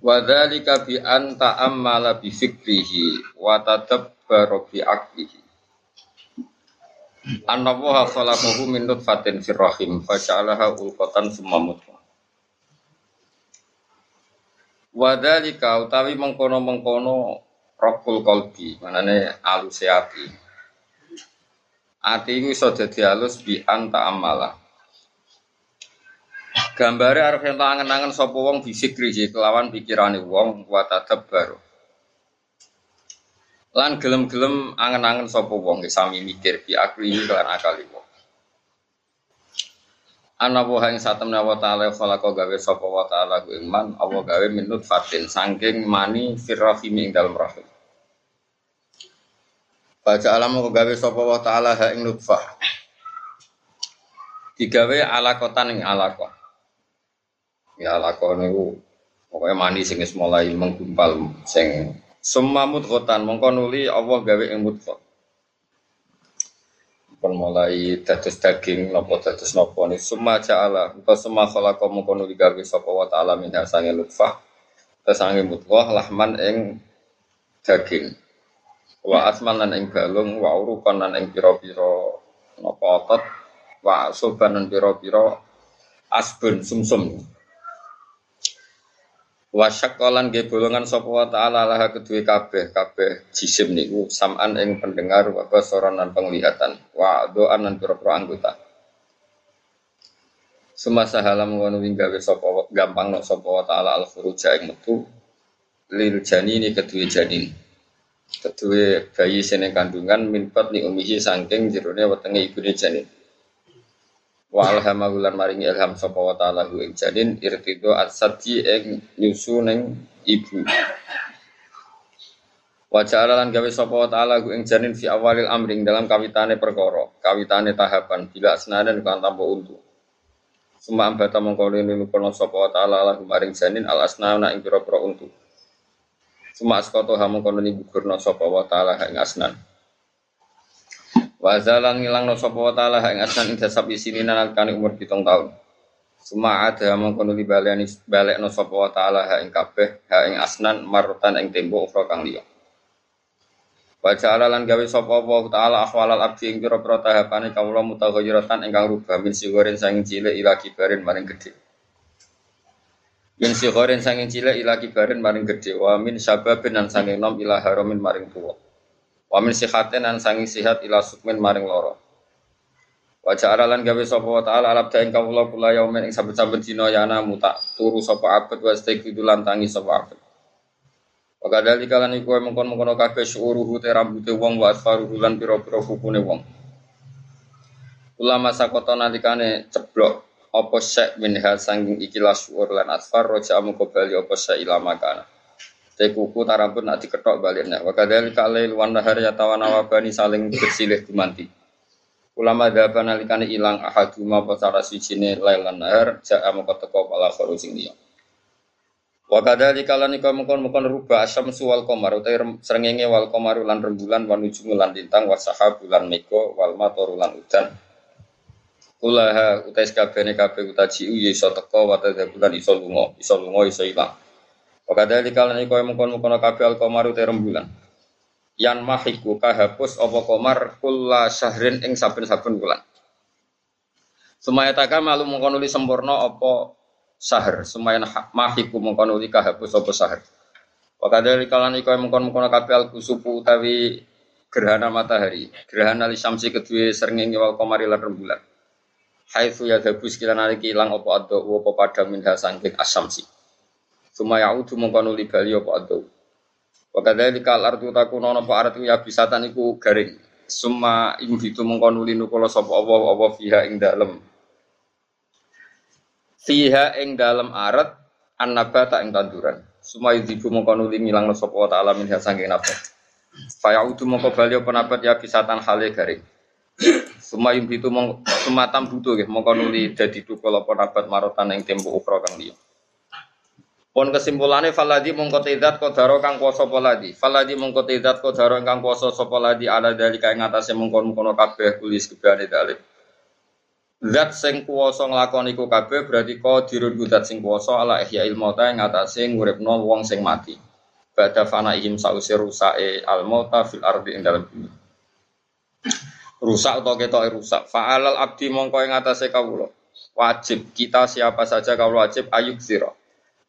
Wa dzalika bi an ta'ammala bi fikrihi wa tadabbara bi aqlihi. Annallaha khalaqahu min nutfatin fir rahim faja'alaha ulqatan summa mudghah. Wa dzalika utawi mengkono-mengkono rokul qalbi, manane aluse ati. Ati iku iso dadi alus bi an ta'ammala Gambare arep ento angen-angen sapa wong bisikri kelawan pikirane wong wa tadabbar. Lan gelem-gelem angen-angen sapa wong sami mikir bi akli lan akali wong. Ana wa ing satemne wa ta'ala khalaqa gawe sapa wa ta'ala ku iman Allah gawe minut fatin saking mani firrahim ing dalem rahim. Baca alam kok gawe sapa wa ta'ala ha ing nutfah. Digawe alakotan ing alaqah ya lakon niku pokoknya mani sing mulai menggumpal sing semua mudghatan mongko nuli Allah gawe ing mudghah pun mulai dados daging napa dados napa ni. Summa ja'ala engko summa khalaqa mongko nuli gawe sapa wa ta'ala min hasange lutfah. Tesange lahman ing daging. Wa asman lan ing balung wa urukan ing pira-pira napa otot. Wa soban lan pira-pira asbun sumsum. Wasyak kolan ge bolongan sapa wa taala lah kedue kabeh kabeh jisim niku saman ing pendengar wa basaran lan penglihatan wa doan lan pira-pira anggota. Semasa halam ngono wing gawe sapa gampang nok sapa wa taala al furuja ing metu lil janini kedue janin. Kedue bayi sene kandungan minpat ni umihi saking jerone wetenge ibune janin wa alhamahu lan maringi ilham sapa wa ta'ala hu ing janin irtido asadi ing nyusu ning ibu. Wa ja'ala lan gawe sapa wa ta'ala hu ing janin fi awalil amring dalam kawitane perkara kawitane tahapan bila senadan kan tanpa untu. Suma ambata mongko linu kono sapa wa ta'ala lahu maring janin al asnana ing pira-pira untu. Suma askoto ha mongko ni gugurna sapa wa ta'ala ing asnan Wa zalan ngilang no sapa wa taala ing asnan ing dasab isini umur 7 tahun. Suma ada mongko nuli baleni balik no sapa wa taala ing kabeh ha asnan marutan ing tembo ukra kang liya. Wa ja'ala lan gawe sapa wa taala ahwalal abdi ing pira-pira tahapane kawula mutaghayyiratan ingkang rubah min sigoren sanging cilik ila kibarin maring gedhe. Min sigoren sanging cilik ila kibarin maring gedhe wa min sababin lan sanging nom ila haramin maring tuwa. Wa min sihatin an sangi sihat ila sukmin maring loro. Wa ja'ala lan gawe sapa wa ta'ala alab ing kawula kula yaumin ing saben-saben yana muta turu sapa abet wa istiqfidu lan tangi sapa abet. Wa kadali kalan iku mengkon-mengkon kabeh syuruhu te rambute wong wa asfaruhu lan wong. Ulama sakota nalikane ceblok apa syek minha sanging ikilah syuur lan asfar roja amu kembali apa syek ilama kana. Te kuku tarambut nak diketok baliknya. Wa kadzalika lail wan nahar yatawana wabani saling bersilih gumanti. Ulama dhaban nalikane ilang ahaduma apa salah sijine lail lan nahar ja'a moko teko pala kharu sing liya. Wa kadzalika lan iku mengkon-mengkon ruba asyamsu wal qamar utawa srengenge wal qamar lan rembulan wan nujumu lan lintang wa sahabu lan meko wal matoru lan udan. Kulaha utai kabehane kabeh utaji ya iso teko wa tadzabulan iso lunga, iso iso ilang. Wakada di kalian iku mengkon mengkon kabeh al komaru te rembulan. Yan mahiku kahapus opo komar kula syahrin ing saben-saben bulan. Sumaya malu mengkon uli sempurna opo sahar. Sumaya mahiku mengkon uli kahapus opo sahar. Di kalian iku mengkon mengkon kabeh al kusupu utawi gerhana matahari. Gerhana li samsi kedua serngengi wal komari lan rembulan. Haitsu ya dabus kila naliki ilang opo ado opo padang minha sangking asamsi. Suma yaudu mongko nuli bali apa ado. Wa kadzalika al-ardu takuna apa artu ya bisatan iku garing. Suma imbitu mongko nuli nukula sapa apa apa fiha ing dalem. Fiha ing dalem arat annabata ing tanduran. Sumai dibu mongko nuli ngilangno sapa ta'ala min saking nafsu. Fayaudu mongko bali apa nabat ya bisatan hale garing. Sumai itu mong sumatam butuh nggih mongko nuli dadi tukul apa nabat marotan ing tempo ukra kang liya. Pun kesimpulannya faladi mongko tidak kodaro kang kuasa poladi. Faladi mongko tidak kodaro kang kuasa sapa ladi ala dari kaya ngatasé mongkon mongkono kabeh kulis kebane dalil. Zat sing kuwasa nglakoni iku kabeh berarti qadirun zat sing kuwasa ala ihya ilmauta ing ngatasé nguripno wong sing mati. Bada fana ihim sause rusake al mauta fil ardi ing dalem bumi. Rusak atau ketoke rusak. Fa'alal abdi mongko ing ngatasé kawula. Wajib kita siapa saja kalau wajib ayuk zira.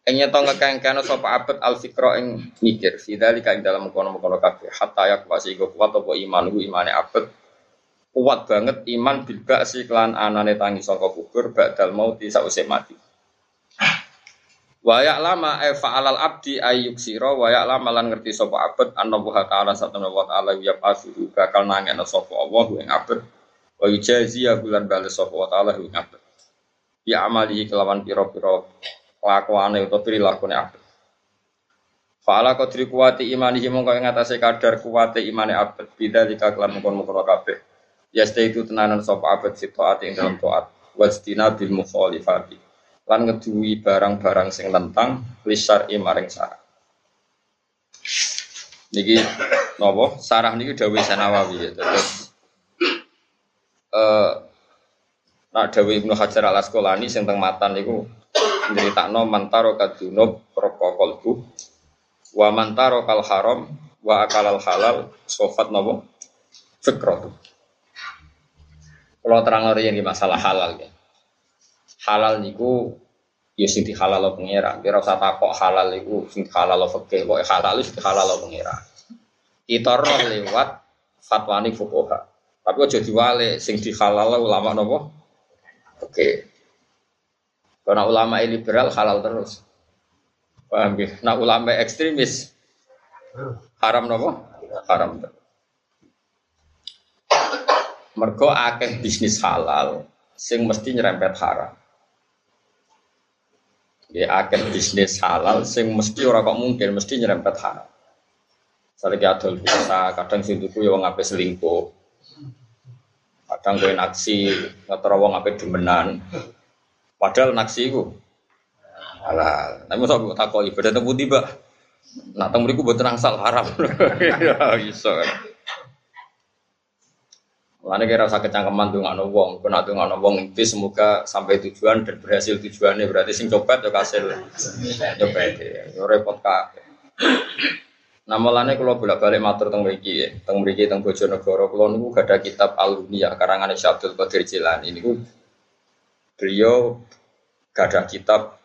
Ing nyeto ngekengkene sapa abet al fikra ing mikir. Fidzalika ing dalam kono-kono kabeh hatta yak wasi kuat apa iman imane abet kuat banget iman bil si klan anane tangi saka kubur badal mauti sausé mati. Wayak lama e fa'alal abdi ayyuk sira wayak lama lan ngerti sapa abet anna wa ta'ala satana wa ta'ala ya pasuhu bakal nangena sapa Allah ing abet wa yujazi ya bulan bales sapa wa ta'ala ing abet. Ya amali kelawan pira-pira kelakuane utawa prilakune abet. Fa'ala qadri kuwati imanihi mongko ing atase kadar kuwate imane abet bidzalika kelan mungkon-mungkon kabeh. Ya itu tenanan sop abad si toat yang dalam toat. Wastina bil mukhalifati. Lan ngedui barang-barang sing lentang lisar imaring sarah. Niki nopo sarah niki dawe sanawawi ya. Terus eh nak dawe Ibnu Hajar Al Asqalani sing teng matan niku nyeritakno mantaro kadunub rokok bu wa mantaro kal haram wa akalal halal sofat nopo fikroh kalau terang yang masalah halal ya. Halal niku ya sing halal pengira. Kira usah takok halal niku sing halal fikih, kok halal itu halal pengira. Kita roh lewat fatwa ni fukoha. Tapi aja diwale halal ulama nopo? Oke. Karena ulama liberal halal terus. Paham ya? Nah ulama ekstremis haram nopo? Haram terus. Mergo akeh bisnis halal sing mesti nyerempet haram. Ya akeh bisnis halal sing mesti ora kok mungkin mesti nyerempet haram. Misalnya adol biasa, kadang sing tuku ya wong ape selingkuh. Kadang kowe naksi ngetro wong ape demenan. Padahal naksi iku halal. Tapi mosok kok takoki ibadah temu tiba. Nak temu mriku mboten angsal haram. Ya iso kan. Mana kira usah kecangkeman nggak wong, kena nggak wong itu semoga sampai tujuan dan berhasil tujuannya berarti sing copet ya hasil copet ya, yo repot kak. Nama lainnya kalau bolak balik matur teng mriki ya, teng mriki teng Bojonegoro kalau niku ada kitab Alunia karangan Syabdul Qadir Jilani niku beliau gak ada kitab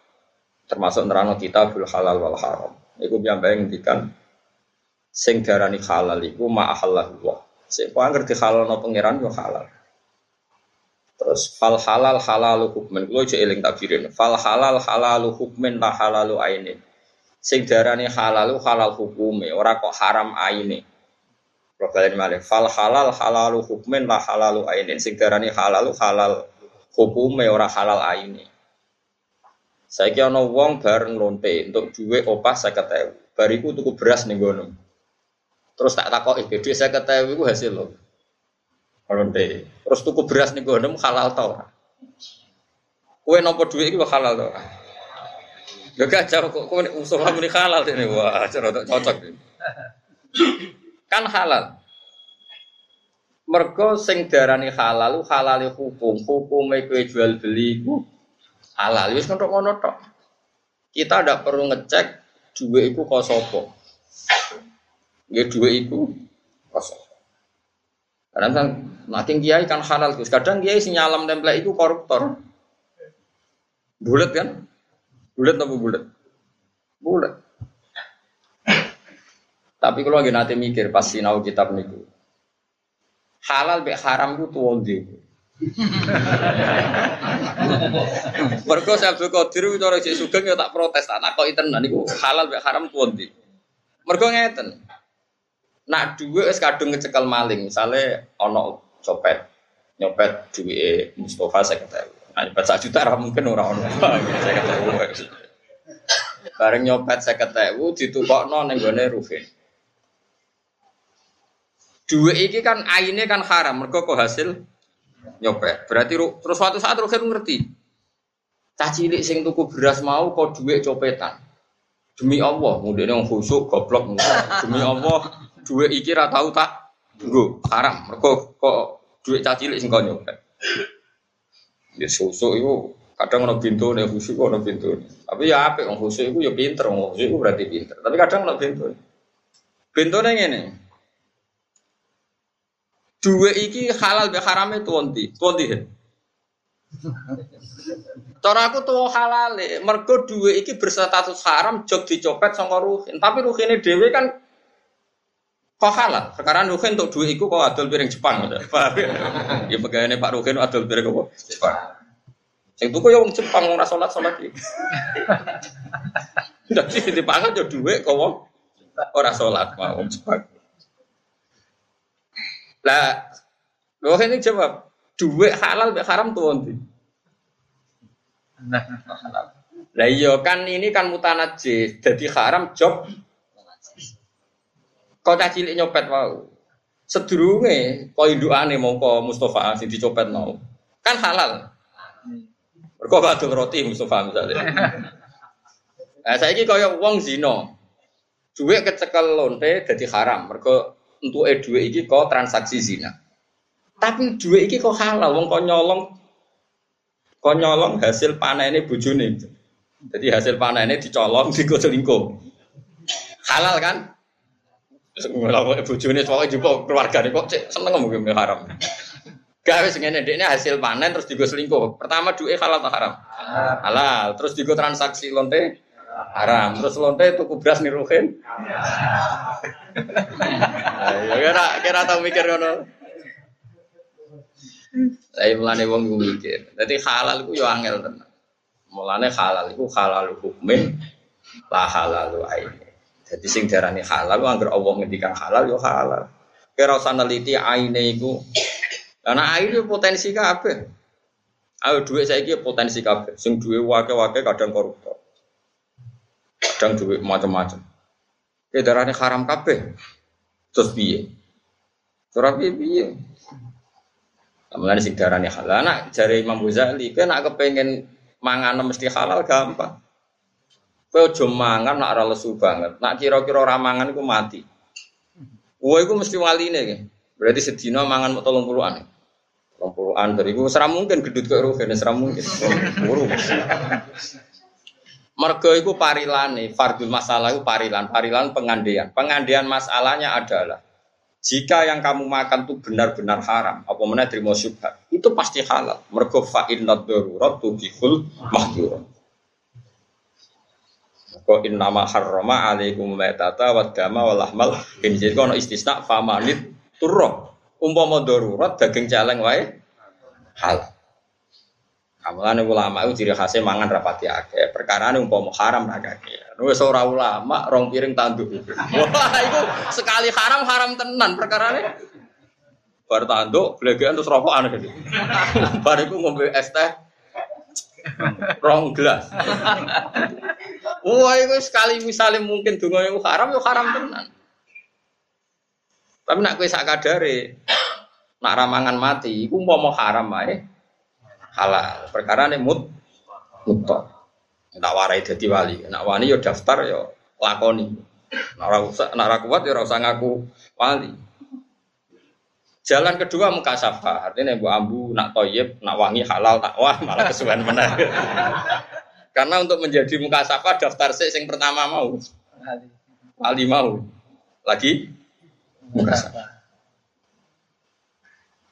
termasuk nerano kitabul halal wal haram. Iku piyambake ngendikan sing darani halal iku ma ahallahu Siapa yang ngerti halal no pangeran yo halal. Terus fal halal halalu hukmen. Kulo aja eling tabirin. Fal halal halalu hukmen la halalu ainin. Sing darani halalu halal hukume, ora kok haram aine. Kalau malih, fal halal halalu hukmen la halalu ainin. Sing darani halalu halal hukume, ora halal aine. Saya kira no wong bareng lonte untuk duit opah saya ketahui. Bariku tuku beras nih gunung. Terus tak takok iki dhuwit 50.000 iku hasil lho. Lonte. Terus tuku beras nih gue halal tau ora? Kowe nampa dhuwit iki halal tau ora? Gak kacau kok kowe usul kamu ini halal ini wah cara cocok. Kan halal. Mergo sing darani halal halal hukum, hukume kowe jual beli iku halal wis ngono tok. Kita ndak perlu ngecek dhuwit iku kok sapa. Ya dua itu kosong. Karena kan makin kiai kan halal terus. Kadang kiai si nyalam template itu koruptor. Bulat kan? Bulat apa bulat? Bulat. Tapi kalau lagi nanti mikir pas sinau kitab niku. Halal be haram itu tuh di. Mergo Qadir itu orang Sugeng ya tak protes, tak takoki tenan niku halal be haram tuh di. Mergo ngeten. Nak dua es kadung ngecekel maling, misalnya ono copet, nyopet duwe Mustafa saya nah nyopet satu juta mungkin orang saya kata, Bareng nyopet 50.000 ditukokno ning gone Ruhin. Duit iki kan aine kan haram, mergo kok hasil nyopet. Berarti ru- terus suatu saat Ruhin ngerti. Cah cilik sing tuku beras mau kok duit copetan. Demi Allah, mudene wong khusuk goblok. Demi Allah, duit iki ra tau tak nggo haram. Mergo kok duit cah cilik sing kok nyopet. Ya khusuk iku kadang ono pintu nih khusuk ono pintu. Tapi ya apik wong khusuk iku ya pinter, khusuk iku berarti pinter. Tapi kadang ono pintu. Pintune ngene. Duwe iki halal be harame tuanti, tuanti. Cara aku tuh halal mergo duwe iki berstatus haram jog dicopet saka ruhin. Tapi ruhine dhewe kan kok halal. Sekarang ruhin untuk duwe iku kok adol piring Jepang. Ya? Ya pegawainya Pak Ruhin adol piring apa? Jepang. Sing tuku ya wong Jepang ora salat-salat iki. Dadi dipangan yo dhuwit kok wong ora salat mau wong Jepang. Lah, lho ini jawab, dhuwit halal mek haram tuh ndi? Halal. Lah iya kan ini kan mutanajis, jadi haram job kau cah cilik nyopet mau. Sedurunge kau indukane mongko Mustafa sing dicopet mau. Kan halal. Mergo kadung roti Mustafa misalnya. Nah, saiki kaya wong zina. Duit kecekel lonte dadi haram. Mergo entuke duit iki kok transaksi zina. Tapi duit iki kok halal wong kok nyolong kok nyolong hasil panene bojone. Jadi hasil panene dicolong digo selingkuh. Halal kan? Ngelakuin bojone pokoknya juga keluargane kok cek seneng mungkin haram. Gawe sing ngene dekne hasil panen terus digo selingkuh. Pertama duit halal atau haram? Halal. Terus digo transaksi lonte haram. Terus lonte tuku beras niruhin. Ayo kira kira tau mikir ngono. Lah mulane wong iku mikir. Dadi halal iku yo angel tenan. Mulane halal iku halal hukmin la halal aine. Jadi sing darani halal ku anggere Allah ngendikan halal yo halal. Kira usah neliti aine iku. Karena aine potensi kabeh. Ayo duit saiki potensi kabeh. Sing duwe wake-wake kadang koruptor. Kadang duit macam-macam. Kayak darahnya haram kabeh. Terus piye? Terus piye piye? Mulane sing darahnya halal. Nak jare Imam Ghazali, kowe nak kepengen mangan mesti halal gampang. Kowe aja mangan nak ora lesu banget. Nak kira-kira ora mangan iku mati. Kowe iku mesti waline iki. Berarti sedina mangan mau tolong puluhan. Tolong puluhan dari iku serah mungkin gedut kok rugen serah mungkin. Buru. Mergo iku parilane, fardul masalah itu parilan, parilan pengandian. Pengandian masalahnya adalah jika yang kamu makan itu benar-benar haram, apa mana terima syubhat, itu pasti halal. Mergo fa inna darurat tubihul mahdurat. Kau inna ma harrama alaikum maitata wa dama wa lahmal khinzir. Kono istisna famanit turro. Umpama darurat daging celeng wae halal. Amalan ulama itu ciri khasnya mangan rapati akeh. Perkara ini umpama haram agak Wis ora ulama rong piring tanduk. Wah, itu sekali haram haram tenan perkara ini. Bar tanduk, blegean terus rokokan gitu. Bar iku ngombe es teh rong gelas. Wah, itu sekali misalnya mungkin donga yang haram, yo haram tenan. Tapi nak kowe sak kadare nak ramangan mati, iku mau haram ae halal. Perkara ini mut mutok. Nak warai dadi wali, nak wani yo daftar yo lakoni. Nak usah nak kuat yo ora usah ngaku wali. Jalan kedua muka safa, artinya bu ambu nak toyib, nak wangi halal, nak wah malah kesuwen menang. Karena untuk menjadi muka safa daftar sih yang pertama mau, wali mau, lagi muka safa.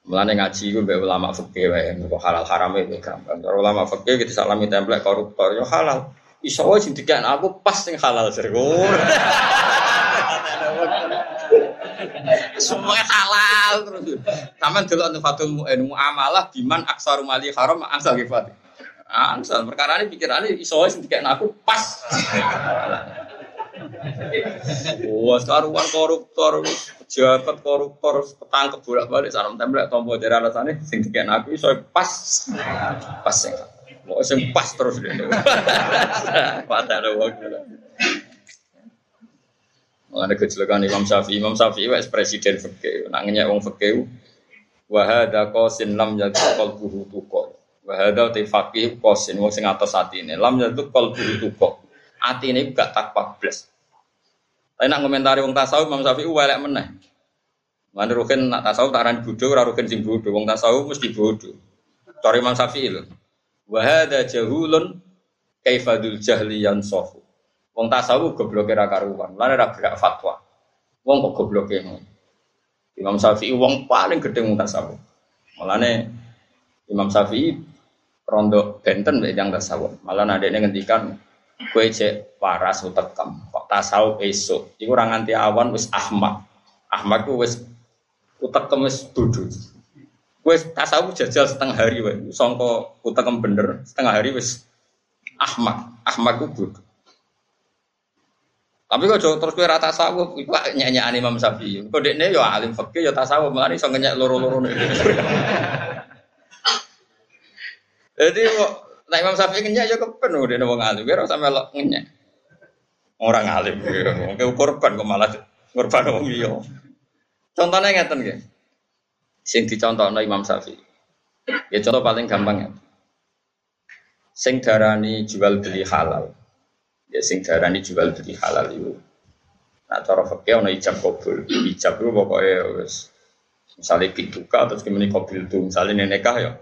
Mulane ngaji gue be ulama fikih wae, kok halal haram itu gampang. Kalau ulama fikih kita salami template koruptor yo halal. Iso wae aku pas sing halal sir. Semua halal terus. Taman delok fatul mu'en muamalah biman aksaru mali haram ansal kifat. Ansal perkara ini pikirannya iso wae sing dikan aku pas. Wah, karuan koruptor, pejabat koruptor, ketangkep bolak balik salam tembak tombol dari alasannya, sing diken aku iso pas, pas sing. Mau sing pas terus deh. Pada ada waktu. Mengenai kecelakaan Imam Syafi'i, Imam Syafi'i wes presiden fakih, nangnya wong fakih. Wahada kosin lam jatuh kalbuhu tuko. Wahada te fakih kosin wong sing atas hati ini. Lam jatuh kalbuhu tuko. Hati ini gak takwa blas. Tapi nak komentari wong tasawuf Imam Syafi'i welek meneh. Mana rukin nak tasawuf taran bodoh, ora rukin sing bodoh. Wong tasawuf mesti bodoh. Cari Imam Syafi'i lho. Wahada jahulun kaifadul jahli sofu. Wong tasawuf goblok ra karuan. Lan ora gerak fatwa. Wong kok goblok Imam Syafi'i wong paling gede wong tasawuf. Malane Imam Syafi'i rondo benten yang tasawuf. Malah adekne ngendikan kowe cek waras utekam. Tasawuf esuk. Iku ora nganti awan wis ahmak. Ahmak ku wis utekem wis dudu. Wes tasawuf jajal setengah hari wae. Sangka utekem bener, setengah hari wis ahmak. Ahmak ku bodoh. Tapi kok terus kowe rata tasawuf iku nyanyi Imam Syafi'i. Kok dekne ya alim fikih ya tasawuf, malah iso ngenyek loro-loro. Jadi kok nek Imam Syafi'i ngenyek ya kepen dekne wong alim, ora sampe melok ngenyek. Orang alim, mungkin korban kok malah korban wong liya. Contohnya ngeten nggih sing dicontohno Imam Syafi'i. Ya contoh paling gampang ya. Sing darani jual beli halal. Ya sing darani jual beli halal itu. Nah cara fikih ana ijab kabul. Ijab itu pokoknya wis misalnya pituka terus kemudian kabul itu misalnya nenekah ya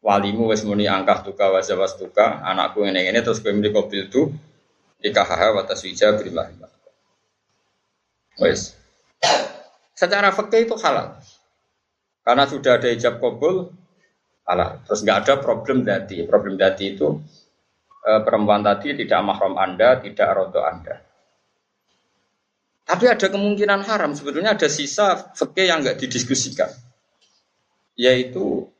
walimu wis muni angkah tuka wajawas tuka anakku ini terus kemudian kabul itu nikah haha watas wija berimah wes secara fikih itu halal karena sudah ada ijab kabul, alah, terus nggak ada problem dati. Problem dati itu e, perempuan tadi tidak mahram Anda, tidak rodo Anda. Tapi ada kemungkinan haram. Sebetulnya ada sisa fikih yang nggak didiskusikan, yaitu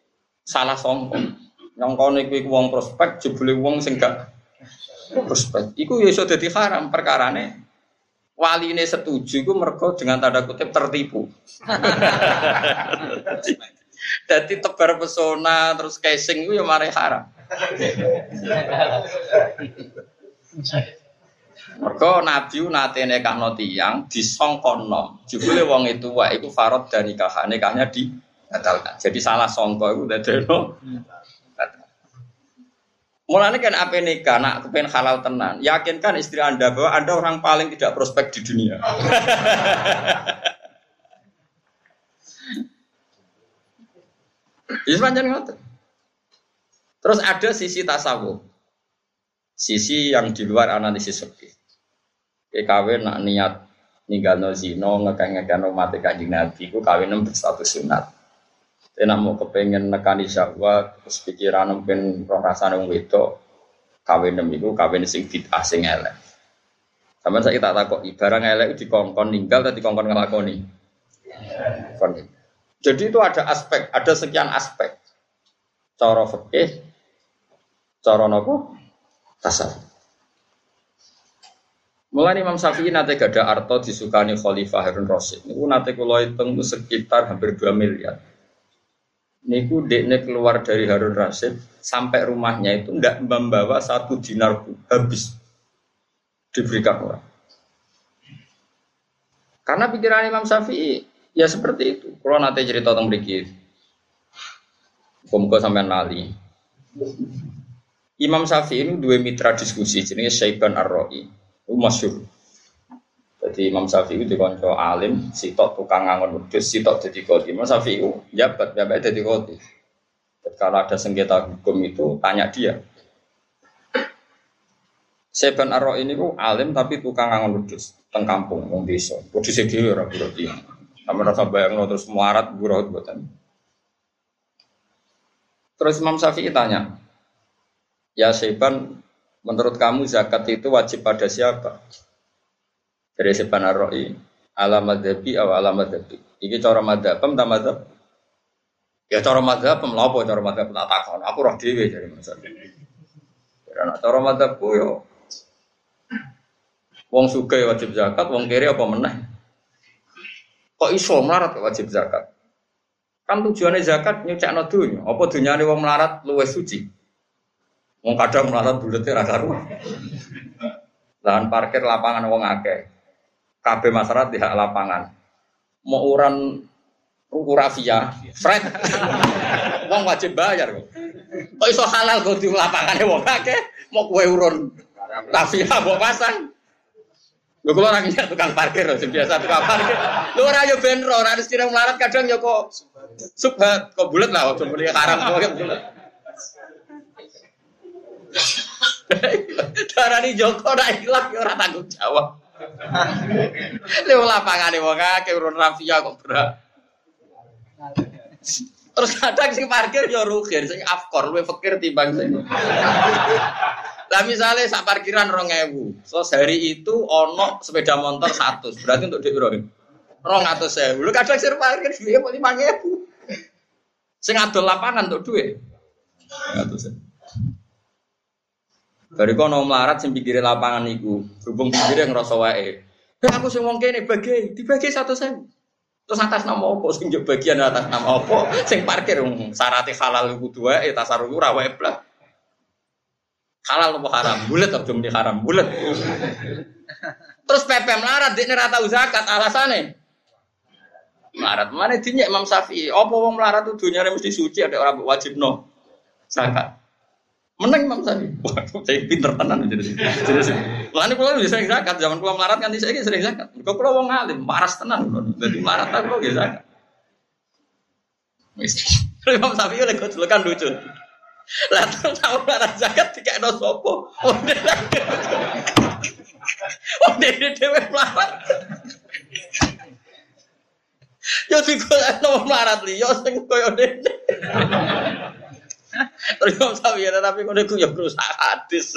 salah songkong. Nyongkone kuwi wong prospek, jebule wong sing prospek. Iku ya iso dadi haram perkarane wali ini setuju, gue mergo dengan tanda kutip tertipu. Jadi tebar pesona terus casing gue yang mari haram. Mergo Nabi nate nekakno tiyang disongkono. Jebule wong itu wae iku farad dan nikah nikahnya dibatalkan. Jadi salah songko iku dadeno Mulanya kan apa nikah, nak kepen halal tenan. Yakinkan istri anda bahwa anda orang paling tidak prospek di dunia. Ini panjang ngoten. Terus ada sisi tasawuf. Sisi yang di luar analisis fikih. Kawin nak niat ninggalno zino ngekang-ngekang mati kanjeng Nabi ku kawin berstatus sunat. Enak mau kepengen nekani syahwat, terus pikiran mungkin roh rasanya wong wedok, kawin nem itu kawin sing fitah sing elek. Sama saya tak takut, barang elek dikongkon ninggal atau dikongkon ngelakoni. Jadi itu ada aspek, ada sekian aspek. Cara fikih, cara nopo, tasawuf. Mulai Imam Syafi'i nate gada arto disukani Khalifah Harun Rasid. Niku nate kula hitung sekitar hampir 2 miliar niku dekne keluar dari Harun Rasid sampai rumahnya itu tidak membawa satu dinar habis diberikan orang. Karena pikiran Imam Syafi'i ya seperti itu. Kalau nanti cerita tentang berikir, Muka sampai nali. Imam Syafi'i ini dua mitra diskusi, jenis Syaiban Ar-Ra'i. Masyur. Jadi Imam Syafi'i itu dikonco alim, sitok tukang ngangon wedhus, sitok jadi kodi. Imam Syafi'i itu jabat, jabat jadi kodi. Kalau ada sengketa hukum itu tanya dia. Seban Arro ini ku alim tapi tukang ngangon wedhus, teng kampung, wong desa. Wedhus e dhewe ora berarti. Sampe rasa bayangno terus muarat buruh buatan. Terus Imam Syafi'i tanya, Ya Seban, menurut kamu zakat itu wajib pada siapa? Dari sepan arroi ala madhabi aw ala madhabi. Iki cara madhab ta madhab? Ya cara madhab pem lapo cara madhab? Tak takon. Aku roh dhewe dari masa karena cara madhabku yo. Wong suka wajib zakat wong kiri apa meneh? Kok iso melarat wajib zakat? Kan tujuannya zakat nyucakno dunya apa dunyane wong melarat luwes suci? Wong kadang melarat bulete ra karuan. Lahan parkir lapangan wong akeh. Kabeh masyarakat di hak lapangan. Mau uran ruku rafia, Fred. wong wajib bayar kok. Kok iso halal kok di lapangane wong akeh, mau kue urun rafia mbok pasang. Lho kula ora ngira tukang parkir lho, biasa tukang parkir. Lho ora yo ben ora harus tidak melarat kadang yo kok subhat kok bulat lah ojo muni haram kok bulat. Darani Joko ora ilang ya ora tanggung jawab. Lha lapangane wong akeh urun rafia kok berat. Terus kadang sing parkir ya rugir, sing afkor luwe fakir timbang sing. Lah misale sak parkiran 2000. So sehari itu ono sepeda motor 100. Berarti untuk dik piro? 200.000. Lu kadang sing parkir dhuwit 5000. Sing adol lapangan untuk dhuwit. 100.000. Bariku kono melarat sing pinggire lapangan iku, rubung pinggire ngerasa wae. Ya aku sing wong kene bagi, dibagi satu sen, Terus atas nama opo sing njok bagian atas nama opo sing parkir sarate halal dua eh tasarruf ora wae blas. Halal opo haram? Bulet opo muni haram? Bulet. Terus PP melarat dekne ra tau zakat alasane. Melarat mana dinyek Imam Syafi'i? Opo wong melarat tuh dunyane mesti suci ada orang wajib no zakat. Menang Imam Syafi'i. Wah, saya pinter tenan jadi. Jadi Lalu kalau bisa sering zakat, zaman kalau melarat kan saya sering zakat. Kau kalau wong alim, maras tenan. Jadi melarat aku gak zakat. Imam Syafi'i oleh kau lucu. Lah terus tahu lara zakat dikekno sapa? Oh dhewe dhewe melarat. Yo digolekno melarat liya sing koyo dene. Terus Imam Syafi'i tapi kau iku ya berusaha hadis.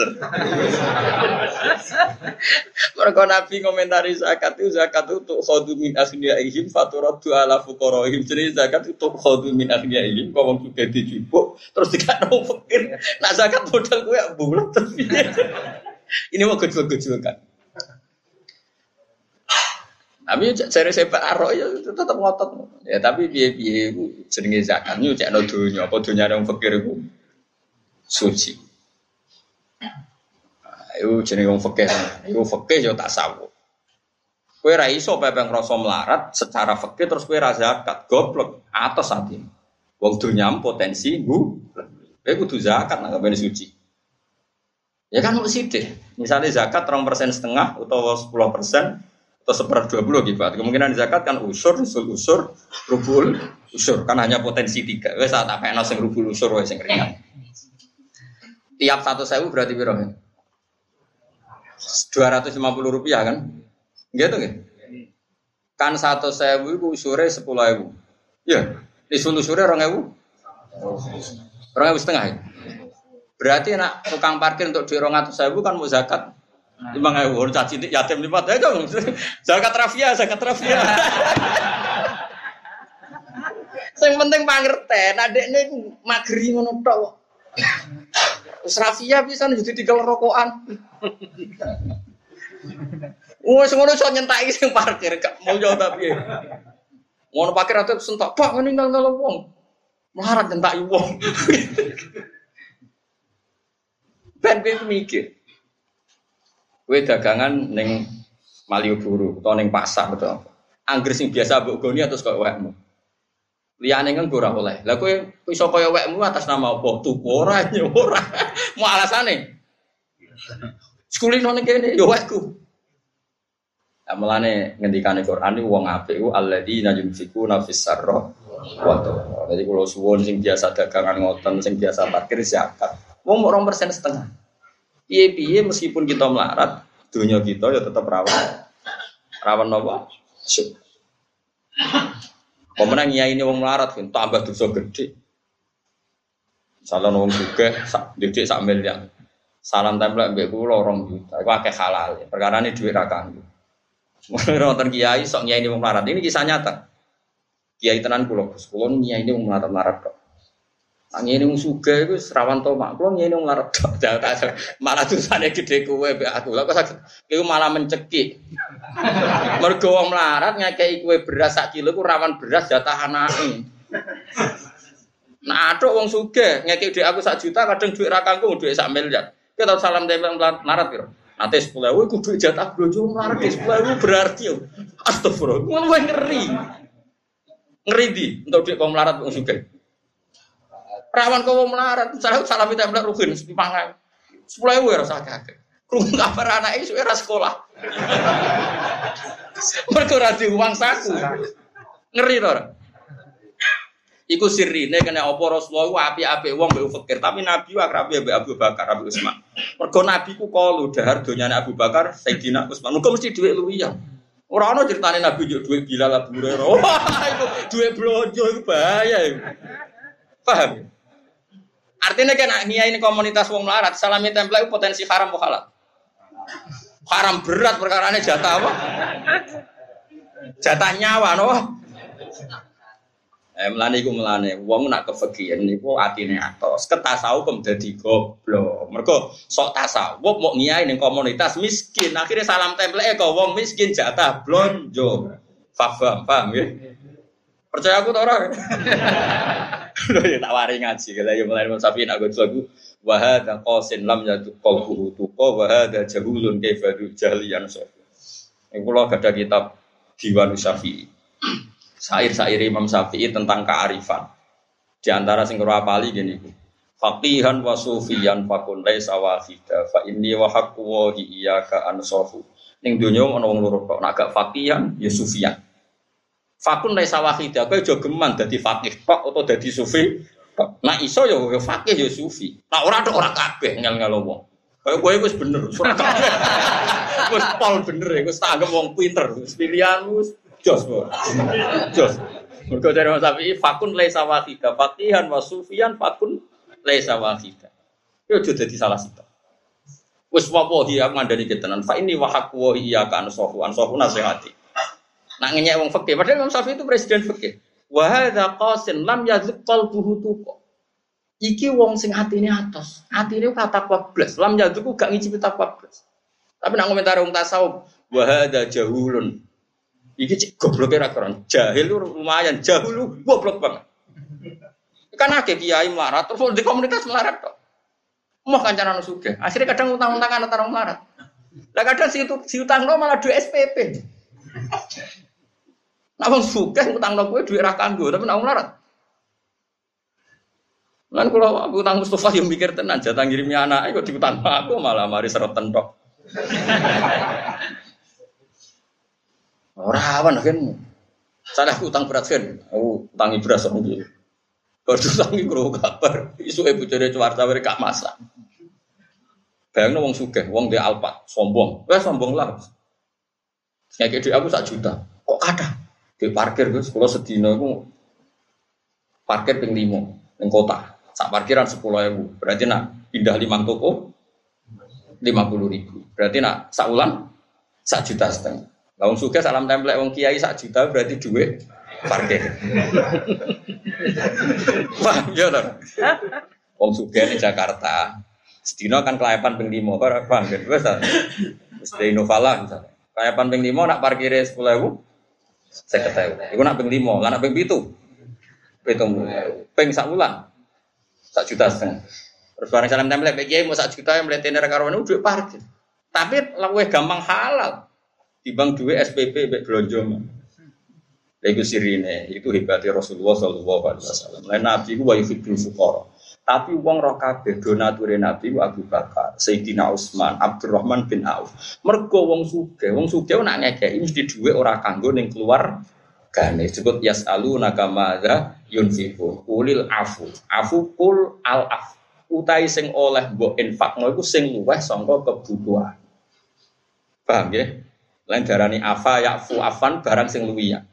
Mereka Nabi komentari zakat itu zakat itu khodu min ihim faturadu ala fuqaraihim. Jadi zakat itu khodu min ihim kau mau juga dijupuk terus dikatakan fakir. Nah zakat modal gue bulat ini mau kan. Tapi cari sepak arok ya tetap ngotot. Ya tapi biaya biaya itu jenenge zakat itu cek no dunia apa dunia yang fakir itu suci. Itu jenenge wong fakir. Itu fakir yo tak sawu. Kue ra iso pepe ngrasa melarat secara fakir terus kue ra zakat goblok atas hati. Wong dunia potensi bu. Kue kudu zakat nggak suci. Ya kan mesti deh. Misalnya zakat terong persen setengah atau sepuluh persen, atau seper dua puluh gitu. Kemungkinan zakat kan usur, usul usur, rubul usur. Kan hanya potensi tiga. Wes saat apa yang sing rubul usur, wes yang ringan. Tiap satu sewu berarti berapa? Dua ratus lima puluh rupiah kan? Gitu kan? Kan satu sewu itu usurnya sepuluh ribu. Ya, usul usurnya orang ribu. Orang ribu setengah ya? Berarti nak tukang parkir untuk di orang sewu kan mau zakat Lima ewu, orang caci yatim lima tahun dong. Zakat rafia, zakat rafia. Yang penting pangerten, adek ini magri ngono. Wis rafia bisa jadi tiga rokokan. Wes ngono iso nyentaki sing parkir, gak mau jauh tapi. Ngono parkir atau sentak, Pak ini nggak nggak wong. Melarat nyentaki wong. Ben mikir. Kue dagangan neng Malioboro atau neng pasar betul. Angger sing biasa mbok goni atau kok wekmu. Liyane kan ora oleh. Lah kowe iso kaya wekmu atas nama apa? Tuku ora ora. Mau alasane. Sekulino ning kene yo wekku. Lah mulane ngendikane Quran iki wong apik ku alladzina yunfikuna fis sarra wa Jadi kalau suwon sing biasa dagangan ngoten, sing biasa parkir zakat. Wong mau persen setengah. Piye-piye meskipun kita melarat, dunia kita ya tetap rawan. Rawan apa? Syuk. Pemenang ya ini wong melarat kan tambah dosa gede. Salah wong juga sak didik sak. Salam tempel mbek kula orang juta. Iku akeh halal. Perkara ini duit ra kanggo. Wonten kiai sok nyai ini wong melarat. Ini kisah nyata. Kiai tenan kula, kula nyai ini wong melarat-melarat kok. Angin yang suga itu serawan to mak, kalau ngene nglarep malah sana gede kue be aku. Lah kok iku malah mencekik. Mergo wong melarat ngekeki kue beras sak kilo ku rawan beras jatah anake. Nah, aduk wong sugih, ngekek dhuwit aku sak juta, kadang dhuwit ra kanggo dhuwit sak miliar. Kita salam tempel melarat piro? Nanti sepuluh ewu, kudu jatah blojo melarat sepuluh ewu berarti. Astagfirullah, wae ngeri. Ngeri di, untuk dhuwit kau melarat wong sugih. Rawan kau melarat, salam salam tempel rugen sepimangan. Sepuluh ewu ya rasa kakek. Krungu kabar anak itu era sekolah. Mereka ora uang saku. Ngeri to Iku sirine kena apa Rasulullah api-api wong mbek fakir, tapi Nabi ku akrab mbek Abu Bakar, Abu Utsman. Mergo Nabi ku kalu dahar donyane Abu Bakar, Sayyidina Utsman. Muga mesti dhuwit luwih ya. Ora ana critane Nabi yo dhuwit Bilal Abu Hurairah. Wah, dhuwit blonjo iku bahaya iku. Paham? Artinya kan ini komunitas wong melarat, salami template potensi haram atau halal? Haram berat perkara ini jatah apa? Jatah nyawa no. Eh melane iku melane wong nak kefegian niku atine atos. Ketasawuf dadi goblok. Mergo sok tasawuf mau ngiyai ning komunitas miskin. Akhirnya salam template kok wong miskin jatah blonjo. Paham, paham ya? Percaya aku tau ora? Lho ya tak wari ngaji kala ya mulai sapi nak gue lagu wa hadza qasin lam yatu qalbuhu tuqa wa hadza jahulun kaifa jahliyan safi. Iku kula gadah kitab Diwan Syafi'i. Sair-sair Imam Syafi'i tentang kearifan. Di antara karo apali gini iku. Faqihan wa sufiyan fakun laisa wahida fa inni wa haqqu wa ansafu. Ning donya ana wong loro kok nak gak faqihan ya. Fakun laisa wahida kowe aja geman dadi faqih tok atau dadi sufi. Nah iso ya kowe faqih ya sufi. Nah ora tok ora kabeh ngel-ngel wong. Kayak kowe wis bener. Wis pol bener ya, wis tak wong pinter. Wis pilihanmu Jos, jos. Mergo dari Mas Syafi'i fakun laisa wahida, faqihan wa sufian fakun laisa wahida. Yo aja dadi salah satu. Wis wawahi aku ngandani ketenan. Fa ini wa haqqu wa iyyaka ansahu ansahu nasihati. Nak ngenyek wong fakih, padahal Imam Syafi'i itu presiden fakih. Wa hadza qasin lam yazq qalbuhu tuqa. Iki wong sing atine atos, atine kata blas, lam yazq gak ngicipi takwa blas. Tapi nak komentar wong tasawuf, wa hadza jahulun Iki cek goblok era keren. Jahil lu lumayan, jahil lu goblok banget. Kan akeh kiai melarat terus di komunitas melarat kok. Mau kancanan suge. Akhirnya kadang utang-utangan antara melarat. Lah kadang si, si utang lo malah duit SPP. Nah wong suge utang lo gue duit rakango tapi nak melarat. Lan kalau aku utang Mustafa yang mikir tenan jatah ngirimnya anak kok diutang aku malah mari seret tentok. Rawan kan. Saya utang berat kan. Aku utangi beras orang dia. Baru utangi kru kabar. Ibu jadi cuarta mereka masak. Bayangin wong sugih, wong di alpat, sombong. Wah sombong lah. Kayak dia aku sak juta. Kok ada? Di parkir gue, sekolah sedina aku parkir ping limo, yang kota. Sak parkiran sepuluh ribu. Berarti nak pindah lima toko, lima puluh ribu. Berarti nak sak ulang, sak juta setengah. Lah wong sugih salam templek wong kiai sak juta berarti duit parkir. Wah, iya to. Wong sugih di Jakarta. Sedina kan kelayapan ping 5 kok paham kan wis ta. Wis de Innovala misalnya. Kelayapan ping 5 nak parkire 10.000 50.000. Iku nak ping 5, lah nak ping 7. Pitung ping sak wulan. Sak juta setengah. Terus bareng salam templek kiai mau sak juta yang melihat karo duit parkir. Tapi luwih gampang halal. Timbang dua SPP mbek blonjo. Lha iku sirine, itu hebatnya Rasulullah sallallahu alaihi wasallam. Lain Nabi ku wa yuhibbul fuqara. Tapi wong roh kabeh donature Nabi Abu Bakar, Sayyidina Utsman, Abdurrahman bin Auf. Mergo wong sugih, wong sugih nak ngekeki mesti dhuwit ora kanggo ning keluar gane disebut yasalu nakamada yunfiqun ulil afu afu kul al af utai sing oleh mbok infakno iku sing luweh sangka kebutuhan paham ya lain darani afa yakfu afan barang sing luwiya.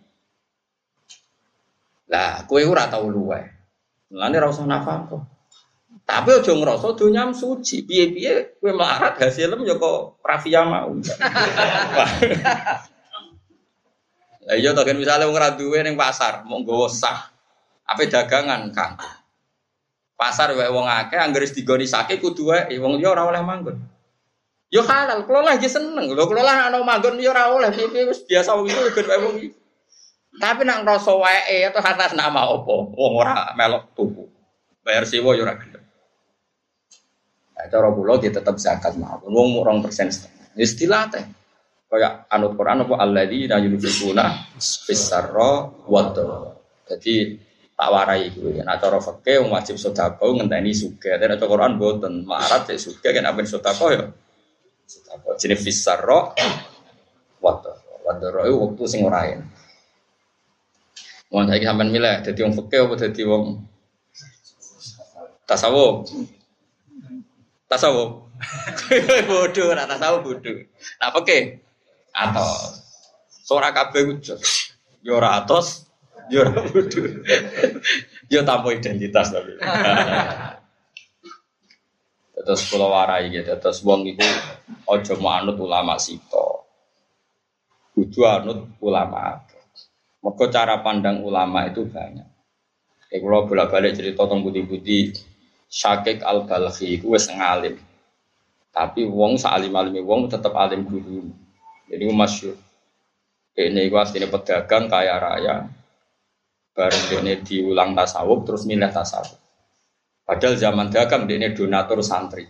Lah, kue ora tau luwe. Lane ora usah. Tapi aja ngrasa donya suci. Piye-piye kowe melarat hasilem ya kok rafia mau. Lah iya to kan misale wong ora duwe ning pasar, mau nggawa sah. Apa dagangan, Kang? Pasar wae wong akeh anggere digoni sakit kudu wae wong liya ora oleh manggon. Yo halal, kalau lagi seneng. Lho kalau lah ana manggon yo ora oleh piye wis biasa wong iku ben wong Tapi nak ngrasa wae atau atas nama apa? Wong ora melok tuku. bayar sewa yo ora gelem. Nah, cara kula dia tetap zakat mawon. Wong mung 2% setengah. Istilah teh. Kayak anut Quran apa alladzina yunfiquna fis-sarra wad Jadi tak warai iku. Nah cara fikih wajib sedekah ngenteni sugih. Nek cara Quran mboten marat cek sugih kan apa sedekah ya. Sedekah jenenge fis-sarra wad Wadoro itu waktu sing ora enak. Wong saiki sampean milih dadi wong fikih apa dadi wong tasawuf? Tasawuf. bodoh, ora tasawuf bodoh. Nah fikih atau ora kabeh wujud. Yo ora atos, yo ora bodoh. Yo tanpa identitas tapi. Terus pulau warai gitu, terus wong itu ojo manut ulama sito, kudu anut ulama. Mereka cara pandang ulama itu banyak. Kalau bolak-balik cerita tentang budi-budi Syakik al balhi itu wes ngalim. Tapi wong salim alimi wong tetap alim guru. Jadi masyur. Ini gua aslinya pedagang kaya raya. Bareng ini diulang tasawuf terus milih tasawuf. Padahal zaman dagang ini donatur santri.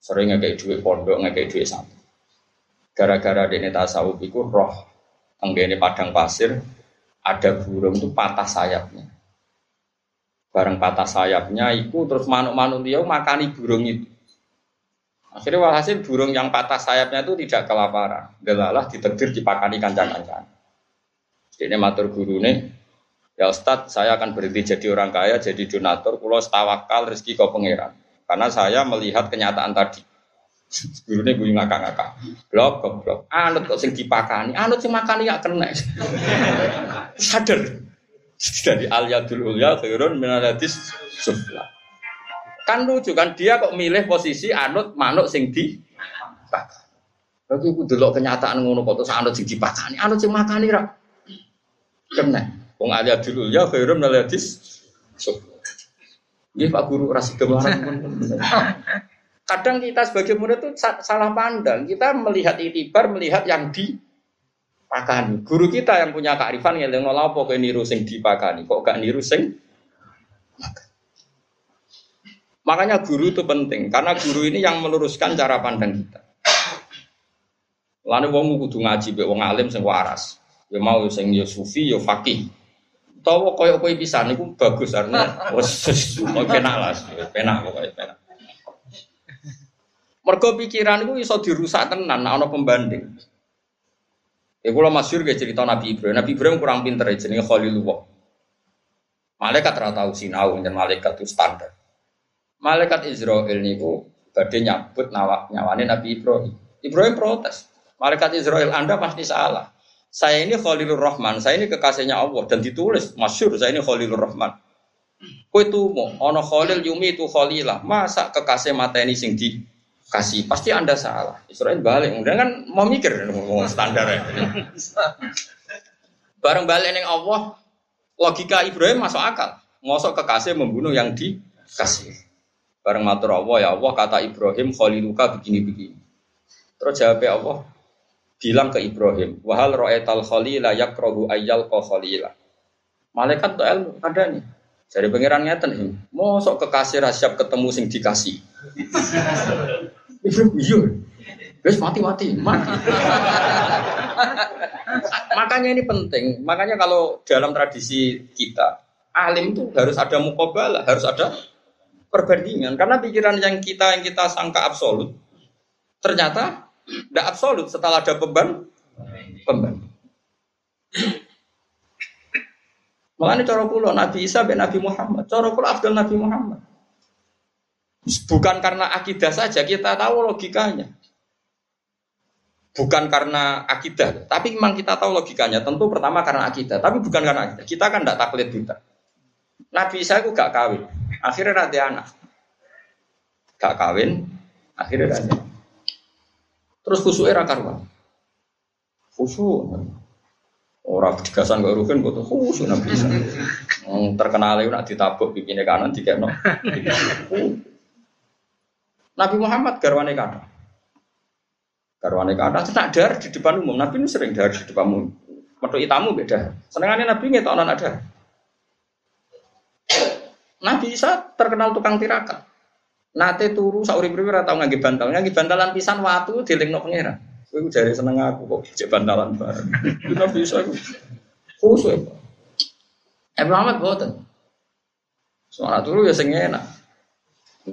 Sering ngekei duit pondok, ngekei duit santri. Gara-gara ini tasawuf itu roh ini padang pasir ada burung itu patah sayapnya. Bareng patah sayapnya itu terus manuk-manuk dia makani burung itu. Akhirnya walhasil burung yang patah sayapnya itu tidak kelaparan. Delalah ditegur dipakani kancang-kancang. Jadi matur guru nih, ya Ustadz saya akan berhenti jadi orang kaya, jadi donatur, pulau tawakal rezeki kau pangeran. Karena saya melihat kenyataan tadi. Guru nih gue ngakak-ngakak. Blok, blok. Anut kok sing dipakani, anut sing makani ya kena. Sadar. Jadi al yadul ulya khairun minalatis sufla. Kan lucu kan dia kok milih posisi anut manuk sing di Lagi aku delok kenyataan ngono kok terus anut sing dipakani, anut sing makani ra. Kena. Wong alia dulu ya khairum nalatis. Nggih Pak Guru rasi Kadang kita sebagai murid itu salah pandang. Kita melihat itibar, melihat yang dipakani. Guru kita yang punya kearifan yang ngolah apa niru sing dipakani, kok gak niru sing Makanya guru itu penting karena guru ini yang meluruskan cara pandang kita. Lalu wong kudu ngaji be wong alim sing waras. Ya mau sing ya sufi ya fakih. Tawa koyo kowe pisan niku bagus artinya wis penak lah, penak pokoke penak. Mergo pikiran itu iso dirusak tenan ana pembanding. Ya kula masyhur ge cerita Nabi Ibrahim. Nabi Ibrahim kurang pinter jenenge Khalilullah. Malaikat ora tau sinau, malaikat itu standar. Malaikat Israel niku badhe nyabut nawa nyawane Nabi Ibrahim. Ibrahim protes. Malaikat Israel Anda pasti salah. Saya ini Khalilur Rahman, saya ini kekasihnya Allah dan ditulis masyur saya ini Khalilur Rahman. Itu mau ono Khalil Yumi itu Khalilah. Masa kekasih mata ini sing di kasih pasti anda salah Israel balik kemudian kan mau mikir ngomong standar ya bareng balik neng Allah logika Ibrahim masuk akal ngosok kekasih membunuh yang dikasih Bareng matur Allah ya Allah kata Ibrahim khaliluka begini-begini. Terus jawab Allah bilang ke Ibrahim, wahal ro'etal khalila yakrohu ayyal ko khalila. Malaikat tuh ada nih. Jadi pangeran ngeten nih, mosok kekasih rasyab ketemu sing dikasih. Ibrahim iya. Wes mati-mati, mati. makanya ini penting. Makanya kalau dalam tradisi kita, alim itu harus ada mukobalah, harus ada perbandingan karena pikiran yang kita yang kita sangka absolut ternyata tidak absolut setelah ada beban beban. Makanya cara pulau Nabi Isa dan Nabi Muhammad, cara pulau Abdul Nabi Muhammad. Bukan karena akidah saja kita tahu logikanya. Bukan karena akidah, tapi memang kita tahu logikanya. Tentu pertama karena akidah, tapi bukan karena akidah. Kita kan tidak taklid buta. Nabi Isa itu gak kawin. Akhirnya nanti anak. Gak kawin, akhirnya nanti. Terus khusus era karuan. Khusus. Orang digasan gak rugen, gue tuh khusus nabi bisa. Terkenal itu nak ditabuk bikinnya kanan tiga no. Nabi Muhammad garwane kata. Garwane kata, tidak dar di depan umum. Nabi ini sering dar di depan umum. Metu itamu beda. Senengannya Nabi nggak tahu ada. Nabi Isa terkenal tukang tirakat. Nate turu sauri urip ora tau ngangge bantal. Ngangge bantalan pisan watu dilingno pangeran. Kowe jare seneng aku kok cek bantalan bareng. Nabi Isa iku khusus. Abu Muhammad boten. Soalnya turu ya sing enak.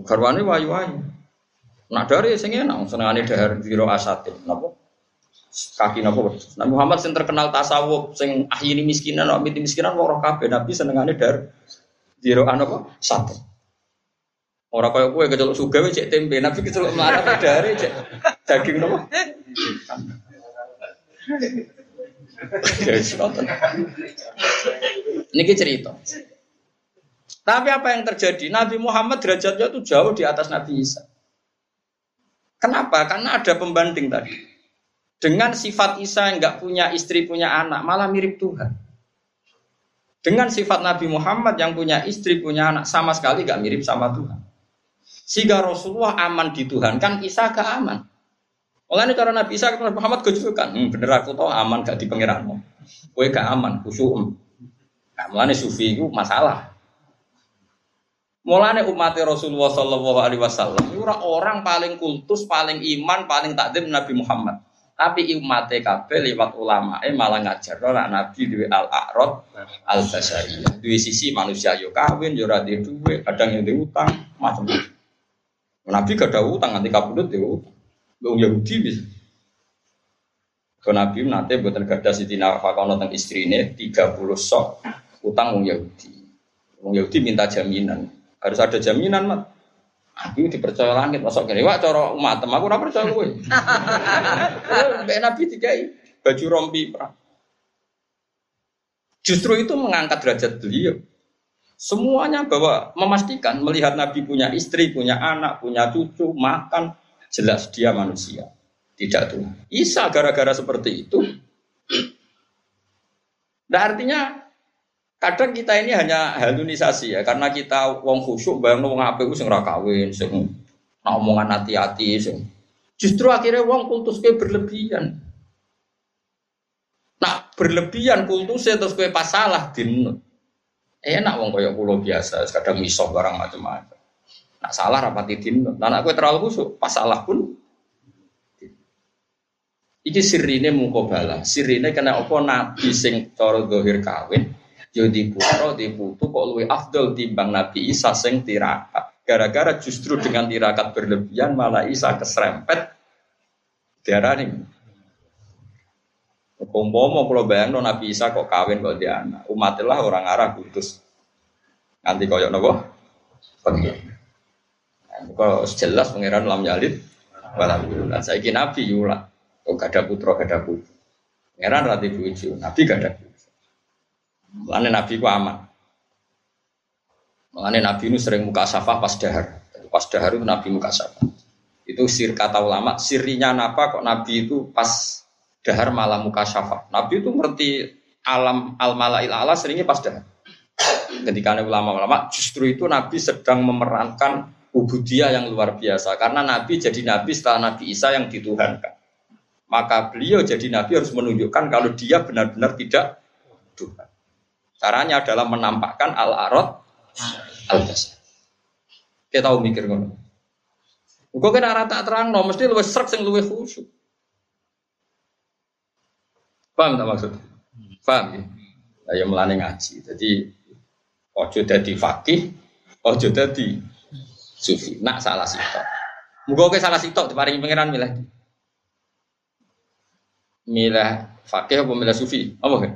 Garwane wayu-wayu. Nak dari sing enak senengane dahar biro asatin. Napa? kaki napa Nabi Muhammad sing terkenal tasawuf sing ahyini miskinan nek miti miskinan wong roh kabeh Nabi senengane dar diro apa sate ora kaya kowe kecelok suga cek tempe Nabi kecelok melarat dari cek daging napa Ini cerita. Tapi apa yang terjadi? Nabi Muhammad derajatnya itu jauh di atas Nabi Isa. Kenapa? Karena ada pembanding tadi. Dengan sifat Isa yang nggak punya istri, punya anak, malah mirip Tuhan. Dengan sifat Nabi Muhammad yang punya istri, punya anak, sama sekali nggak mirip sama Tuhan. Sehingga Rasulullah aman di Tuhan, kan Isa gak aman. Ini cara Nabi Isa Nabi Muhammad kan, hmm, bener aku tahu aman gak di pengiranmu. Kue gak aman, khusyuk. Nah, mulane sufi itu masalah. Mulane umat Rasulullah Shallallahu Alaihi Wasallam orang paling kultus, paling iman, paling takdim Nabi Muhammad. Tapi umat kabeh lewat ulama eh malah ngajar ora nabi duwe al a'rad al basariyah. Duwe sisi manusia yo kawin yo ora duwe, kadang yang utang, macam-macam. Nabi gak ada utang nanti kabudut yo. Wong Yahudi bisa. Ke Nabi nanti buatan gada Siti Nafakono tentang istrinya 30 sok utang wong Yahudi. Wong Yahudi minta jaminan. Harus ada jaminan, Mat. Aku dipercaya langit, masuk gini, wah coro umat aku ora percaya kowe. Mbak Nabi dikai baju rompi perang. Justru itu mengangkat derajat beliau. Semuanya bahwa memastikan melihat Nabi punya istri, punya anak, punya cucu, makan, jelas dia manusia, tidak Tuhan. Isa gara-gara seperti itu. Nah artinya Kadang kita ini hanya halunisasi ya, karena kita wong khusyuk bayang wong apik sing ora kawin, sing nak omongan hati-hati sing. Justru akhirnya wong kultus ke berlebihan. Nak berlebihan kultusnya terus kue pasalah dinut. Enak wong kaya pulau biasa, kadang misok barang macam-macam. Nak salah rapati dinut. Nah, nak kue terlalu khusyuk, pasalah pun Iki sirine mukobala, sirine kena apa nabi sing cara dohir kawin, Yo di putu kok luwe afdol timbang Nabi Isa sing tirakat. Gara-gara justru dengan tirakat berlebihan malah Isa keserempet nih. Kompomo kalau bayang Nabi Isa kok kawin kok dia anak. Umatilah orang Arab kudus. Nanti koyok nopo? Pengen. Kok jelas pangeran lam yalid. Alhamdulillah. Saya Nabi yula. Kok gak ada putra, gak ada putri. Pangeran rati buju. Nabi gak ada Mulane Nabi ku aman. Mulane Nabi itu sering muka safah pas dahar. Pas dahar itu Nabi muka safah. Itu sir kata ulama, sirinya apa kok Nabi itu pas dahar malah muka safah. Nabi itu ngerti alam al malail ala seringnya pas dahar. Ketika ulama-ulama justru itu Nabi sedang memerankan ubudiyah yang luar biasa karena Nabi jadi Nabi setelah Nabi Isa yang dituhankan. Maka beliau jadi Nabi harus menunjukkan kalau dia benar-benar tidak Tuhan. Caranya adalah menampakkan al-arad al-basar. Kita tahu mikir ngono. Gue kena rata terang, no, mesti luwes serak sing luwes khusyuk. Paham tak maksud? Paham ya? Nah, ya melani ngaji. Jadi ojo dadi fakih, ojo dadi sufi. Nak salah sitok. Muga oke salah sitok diparingi pangeran milih. Milih fakih apa milih sufi? Apa kan?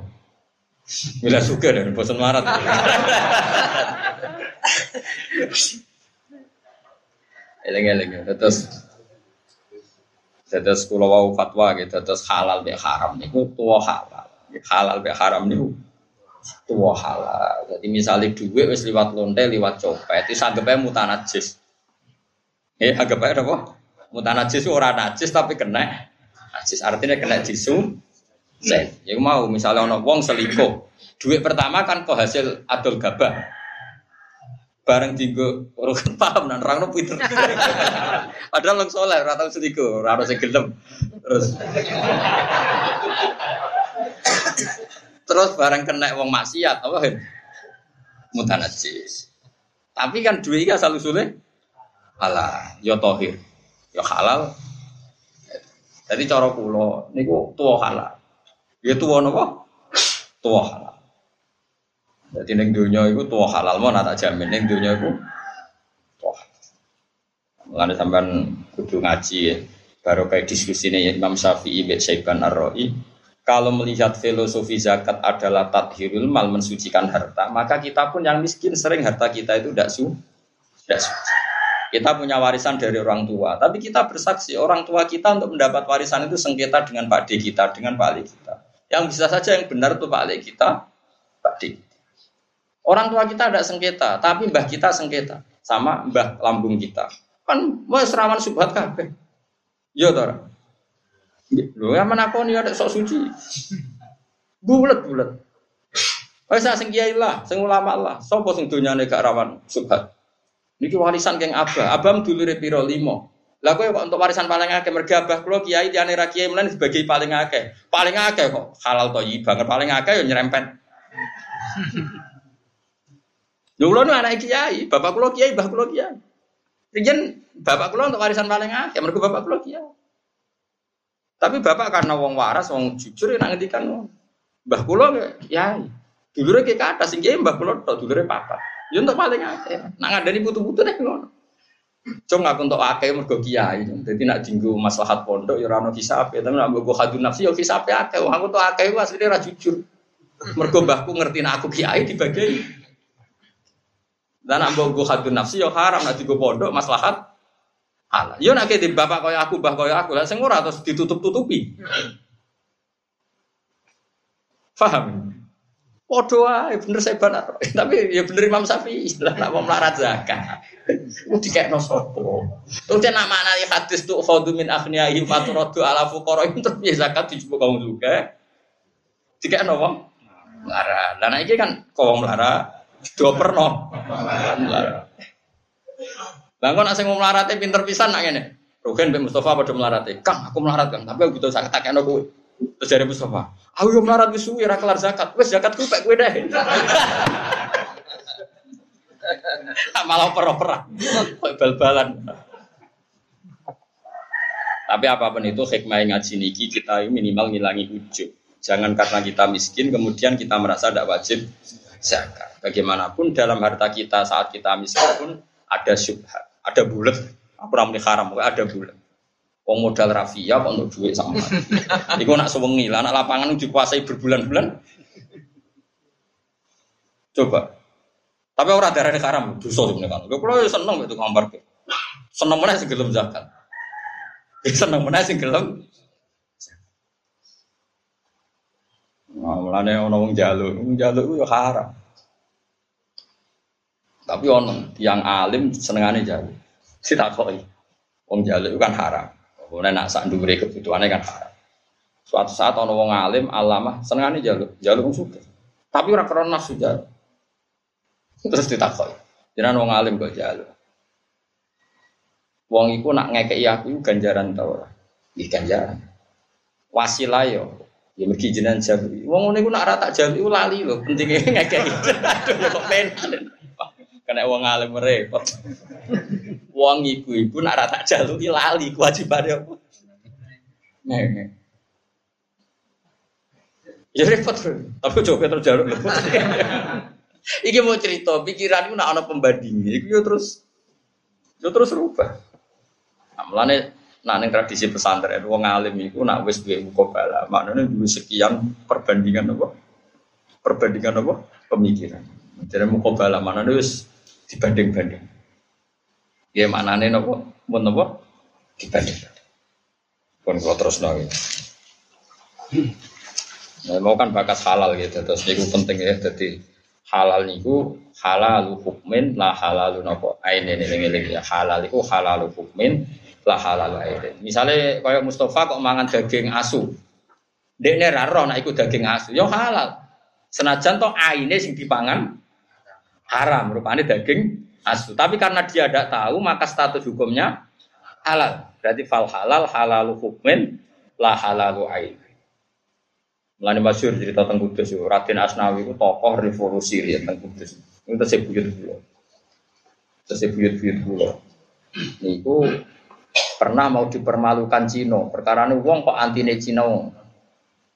Mila suka dan bosan marat. Eleng-eleng terus terus kalau wau fatwa gitu terus halal be haram nih tua halal halal be haram nih tua halal. Jadi misalnya duit wis liwat lonte liwat copet itu anggapnya mutanajis. Eh anggapnya apa? Mutanajis orang najis tapi kena najis. Artinya kena jisum Sen, ya mau misalnya ono wong selingkuh, duit pertama kan kok hasil adol gabah. Bareng tinggu urut paham dan orang pinter. Padahal long soleh, rata selingkuh, rata sing gelem. Terus Terus bareng kena wong maksiat apa kan? Mutanajis. Tapi kan duwe iki asal usule halal, ya tohir, ya halal. Jadi cara kula niku tuwa halal. Ya tuwa napa? Tuwa halal. Jadi ning dunia itu tuwa halal mau tak jamin ning dunia itu. Mulane sampean kudu ngaji ya. Baru kayak diskusi ini Imam Syafi'i Saiban Ar-Ra'i kalau melihat filosofi zakat adalah tathirul mal mensucikan harta, maka kita pun yang miskin sering harta kita itu tidak su, tidak suci. Kita punya warisan dari orang tua, tapi kita bersaksi orang tua kita untuk mendapat warisan itu sengketa dengan Pak D kita, dengan Pak Ali kita. Yang bisa saja yang benar itu Pak Ali kita, Pak D. Orang tua kita ada sengketa, tapi mbah kita sengketa sama mbah lambung kita. Kan mau serawan subhat kabeh. Yo tora. Lho ya menakoni ada sok suci. Bulet-bulet. Wis sing kiai lah, sing ulama lah. Sopo sing donyane gak rawan subhat? Niki warisan keng abah, abam dulure piro limo. Kowe kok untuk warisan paling akeh mergo abah kula kiai diane ra kiai sebagai paling akeh. Paling akeh kok halal toyi banget paling akeh yo nyerempet. Lho kula anak kiai, bapak kula kiai, mbah kula kiai. Riyen bapak kula untuk warisan paling akeh mergo bapak kula kiai. Tapi bapak karena wong waras, wong jujur ya ngendikan mbah kula kiai. Dulure ke kata sing kiai mbah kula tok dulure papa. Ya untuk paling akeh. Nak ngandani putu-putu nek ngono. Cung aku untuk akeh mergo kiai. Dadi nak dinggo maslahat pondok ya ora ono hisab, tapi nak mbok hadun nafsi ya hisab akeh. Wong aku untuk akeh ku asline ora jujur. Mergo mbahku ngerti nak aku kiai dibagi. Dan nak mbok hadun nafsi ya haram nak dinggo pondok maslahat halal. Yo nak di bapak kaya aku, mbah kaya aku, lah sing ora terus ditutup-tutupi. Paham? Podo ae bener saya benar. Tapi ya bener Imam Syafi'i lah nak mau melarat zakat. Ku dikekno sapa? Terus nak maknani hadis tuh khadu min aghniyahim faturadu ala fuqara terus ya zakat dijupuk kaum juga. Dikekno wong melarat. Dan iki kan kaum melarat do perno. Melarat. Lah kok nak sing melarate pinter pisan nak ngene. Rugen Mbak Mustafa padha melarate. Kang, aku melarat Kang, tapi aku butuh zakat takeno kowe. Terus dari Mustafa, aku yang melarat wis suwi ra kelar zakat. Wis zakat ku pek kowe deh. Malah. Kok bal-balan. Tapi apa pun itu hikmah ngaji niki kita minimal ngilangi ujub. Jangan karena kita miskin kemudian kita merasa tidak wajib zakat. Bagaimanapun dalam harta kita saat kita miskin pun ada syubhat, ada bulat. Aku ramai haram, ada bulat. Wong modal rafia kok untuk duit sama. Iku nak sewengi lah, anak lapangan dikuasai berbulan-bulan. Coba. Tapi orang darah di karam, dosa sebenarnya kan. Gue kalau seneng itu ngambar ke. Seneng mana sih gelem zakat. Seneng mana sih gelem. Nah, mulane ono wong jaluk, wong jaluk itu haram. Tapi ono yang alim senengane jaluk. Ditakoi. Wong jaluk itu kan haram. Kemudian nak sak ndure kebutuhannya kan haram. Suatu saat ono wong alim alama senengane jaluk, jaluk suka. Tapi ora krana nafsu jaluk. Terus ditakoi. Jenengan wong alim kok jaluk. Wong iku nak ngekeki aku ganjaran ta ora? Iki ganjaran. Wasilah yo. Ya mergi jenengan jaluk. Wong ngene iku nak ora tak jaluk lali lho, pentinge ngekeki. Aduh ya kok penak. Kena wong alim repot. Wong iku iku nak rata jaluki lali kewajibane apa? Nih. Ya repot, tapi coba terus jaluk lho. Iki mau cerita, pikiranku nak ana pembanding, iku yo terus yo terus rubah. Nah, mulane nah ning tradisi pesantren wong alim iku nak wis duwe mukobala, maknane duwe sekian perbandingan apa? Perbandingan apa? Pemikiran. Jadi mukobala maknane wis dibanding-banding. Ya nih nopo, mun nopo dibanding. Pun kalau terus nol. Nah, mau kan bakas halal gitu, terus niku penting ya, jadi halal niku halal hukmin lah halal nopo ain ini ini ya halal itu halal hukmin lah halal ain. Misalnya kayak Mustafa kok mangan daging asu, dia raro nak ikut daging asu, yo halal. Senajan toh aine sing dipangan haram, rupanya daging asu. Tapi karena dia tidak tahu, maka status hukumnya halal. Berarti fal halal halalu hukmin la halalu ain. Melani masyur cerita tentang Kudus, Raden Asnawi itu tokoh revolusi ya tentang Kudus. Itu saya buyut dulu. Terus buyut-buyut kula. Niku pernah mau dipermalukan Cina. Perkara ini wong kok antine Cina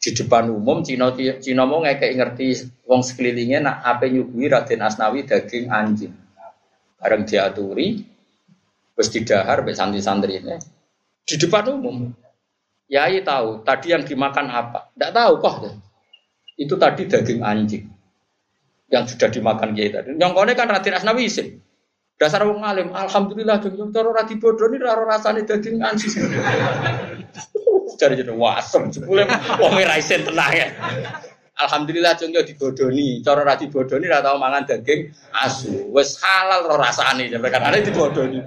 di depan umum Cina Cina mau ngekek ngerti wong sekelilingnya nak apa nyuguhi Raden Asnawi daging anjing. Bareng diaturi, terus didahar be santri-santri ini di depan umum. Yai tahu tadi yang dimakan apa? Tidak tahu kok. Itu tadi daging anjing yang sudah dimakan Kiai tadi. Yang kone kan Raden Asnawi isim. Dasar wong alim, alhamdulillah dong yang cara rati bodoh ini raro rasane daging anjing. Cari jadi wasem, jebule wong ora isen tenang ya. Alhamdulillah cung yo dibodoni, cara ra dibodoni ra tau mangan daging asu. Wis halal ro rasane, sampe kan ada dibodoni.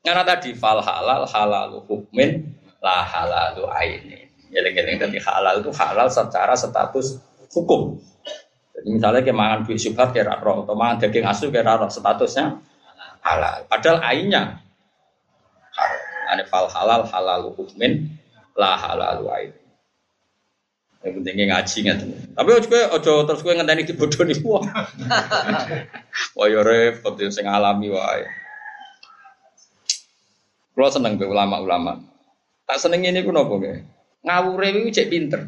Karena tadi fal halal halal hukmin la halalu aini. Eling-eling tadi halal itu halal secara status hukum. Jadi misalnya kayak makan duit syubhat kayak roh, atau makan daging asu kayak roh, statusnya halal. Padahal ainnya Ane fal halal halal hukmin la halal ain. Yang pentingnya ngaji nggak Tapi ojo ojo terus gue ngenteni di bodoh nih wah. Wah yo repot sing alami wae. Kalau seneng be ulama-ulama. Tak seneng ini pun apa nggih? Ngawure iki cek pinter.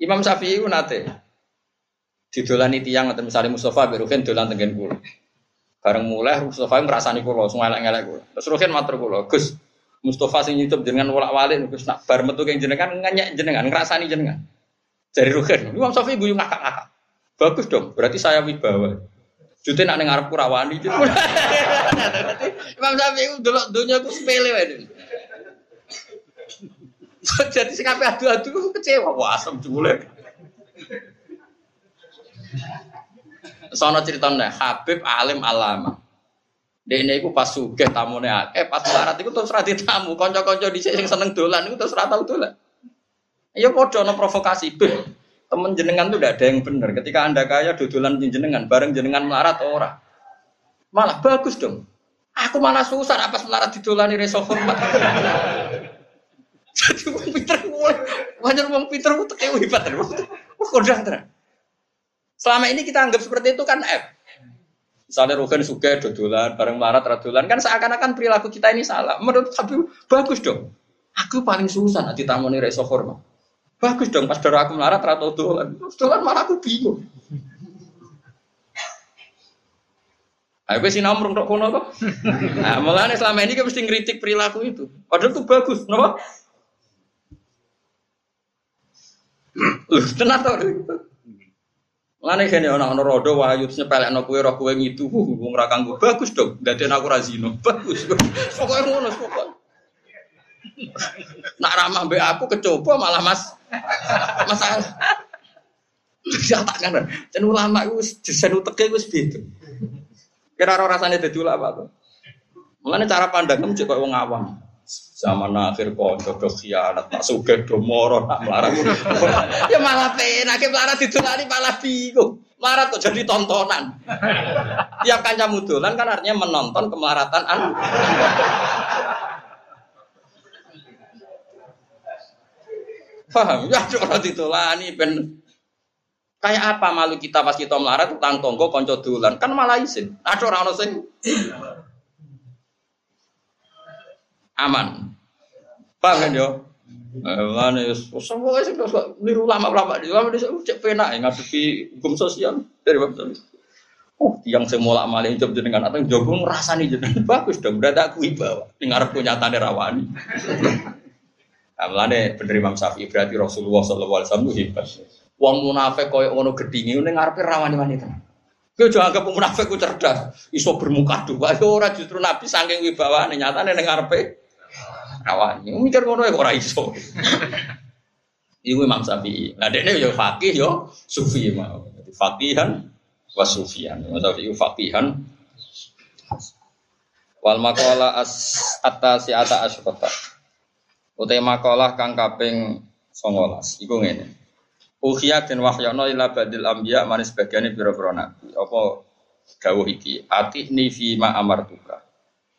Imam Syafi'i ku nate didolani tiang atau misalnya Mustafa Berukin dolan tengen kulo. Bareng mulai Mustafa ngrasani kulo, semua elek-elek kulo. Terus Rukin matur kulo, Gus, Mustafa sing nyucup jenengan wolak-walik Gus nak bar metu keng jenengan ngenyek jenengan, ngrasani jenengan. Dari Rukin, Imam Syafi'i guyu ngakak-ngakak. Bagus dong, berarti saya wibawa. Jute nak ning arepku rawani. Imam Syafi'i delok donya ku sepele wae. Jadi sing kabeh adu-adu kecewa, wah asem jebule. Sono ceritanya Habib alim alama. Dene iku pas sugih tamune akeh, pas larat iku terus ra tamu, kanca-kanca dhisik sing seneng dolan iku terus ra tau dolan. Ya padha ana provokasi, Beh. Temen jenengan tuh udah ada yang benar. Ketika Anda kaya dodolan jenengan, bareng jenengan melarat ora. Malah bagus dong. Aku malah susah apa melarat didolani reso hormat. Jadi wong pinter wajar wong pinter ku teke hebat. Wah kodang tenan. Selama ini kita anggap seperti itu kan F. Misalnya Rugen suka dodolan, bareng melarat radolan kan seakan-akan perilaku kita ini salah. Menurut tapi bagus dong. Aku paling susah nanti tamu nih reso hormat. Bagus dong pas darah aku melarat atau dolan. Dolan malah aku bingung. Aku sih nomor untuk kono kok. Nah, selama ini kita mesti ngeritik perilaku itu. Padahal itu bagus, kenapa? Loh, tenang Lane kene ana ana rodo wayu nyepelekno kowe roh kowe ngidu wong ra kanggo bagus dong. Daden aku ra zino. Bagus. Pokoke ngono pokoke. Nak ramah mbek aku kecoba malah Mas masalah. Ya tak kan. Jan ulama iku desain uteke wis beda. Kira ora rasane dadi ulama apa. Mulane cara pandangem cek koyo wong awam. Zaman akhir kok do khianat, tak sugih do moro, tak melarat. ya malah penak, melarat didolani malah bingung. Melarat kok jadi tontonan. Tiap kancamu dolan kan artinya menonton kemelaratan an. Paham? Ya ora ditolani ben Kayak apa malu kita pas kita melarat utang tonggo konco dolan kan malah isin. Ada orang orang sing aman. Paham kan yo? Mulane semua sing niru lama-lama di lama desa cek penak ngadepi hukum sosial dari bab Oh, yang saya mulak malih job jenengan atau jogo ngrasani jenengan bagus dong, berarti aku bawa ning arep nyatane rawani. Nah, mulane bener Imam Syafi'i berarti Rasulullah sallallahu alaihi wasallam hebat. Wong munafik koyo ngono gedhinge ning ngarepe rawani wanita. Kowe aja anggap munafik ku cerdas, iso bermuka dua. Ora justru Nabi saking wibawane nyatane ning ngarepe rawani. Mikir ngono ya ora iso. Iku Imam Syafi'i. Lah dekne ya fakih ya sufi mau. Fakihan wa sufian. Imam Syafi'i fakihan wal maqala as atasi ata asyrata. Utai makalah kang kaping 19. Iku ngene. Ukhya den wahyana ila badil anbiya manis bagiane pira-pira nabi. Apa dawuh iki? Ati ni fi ma amartuka.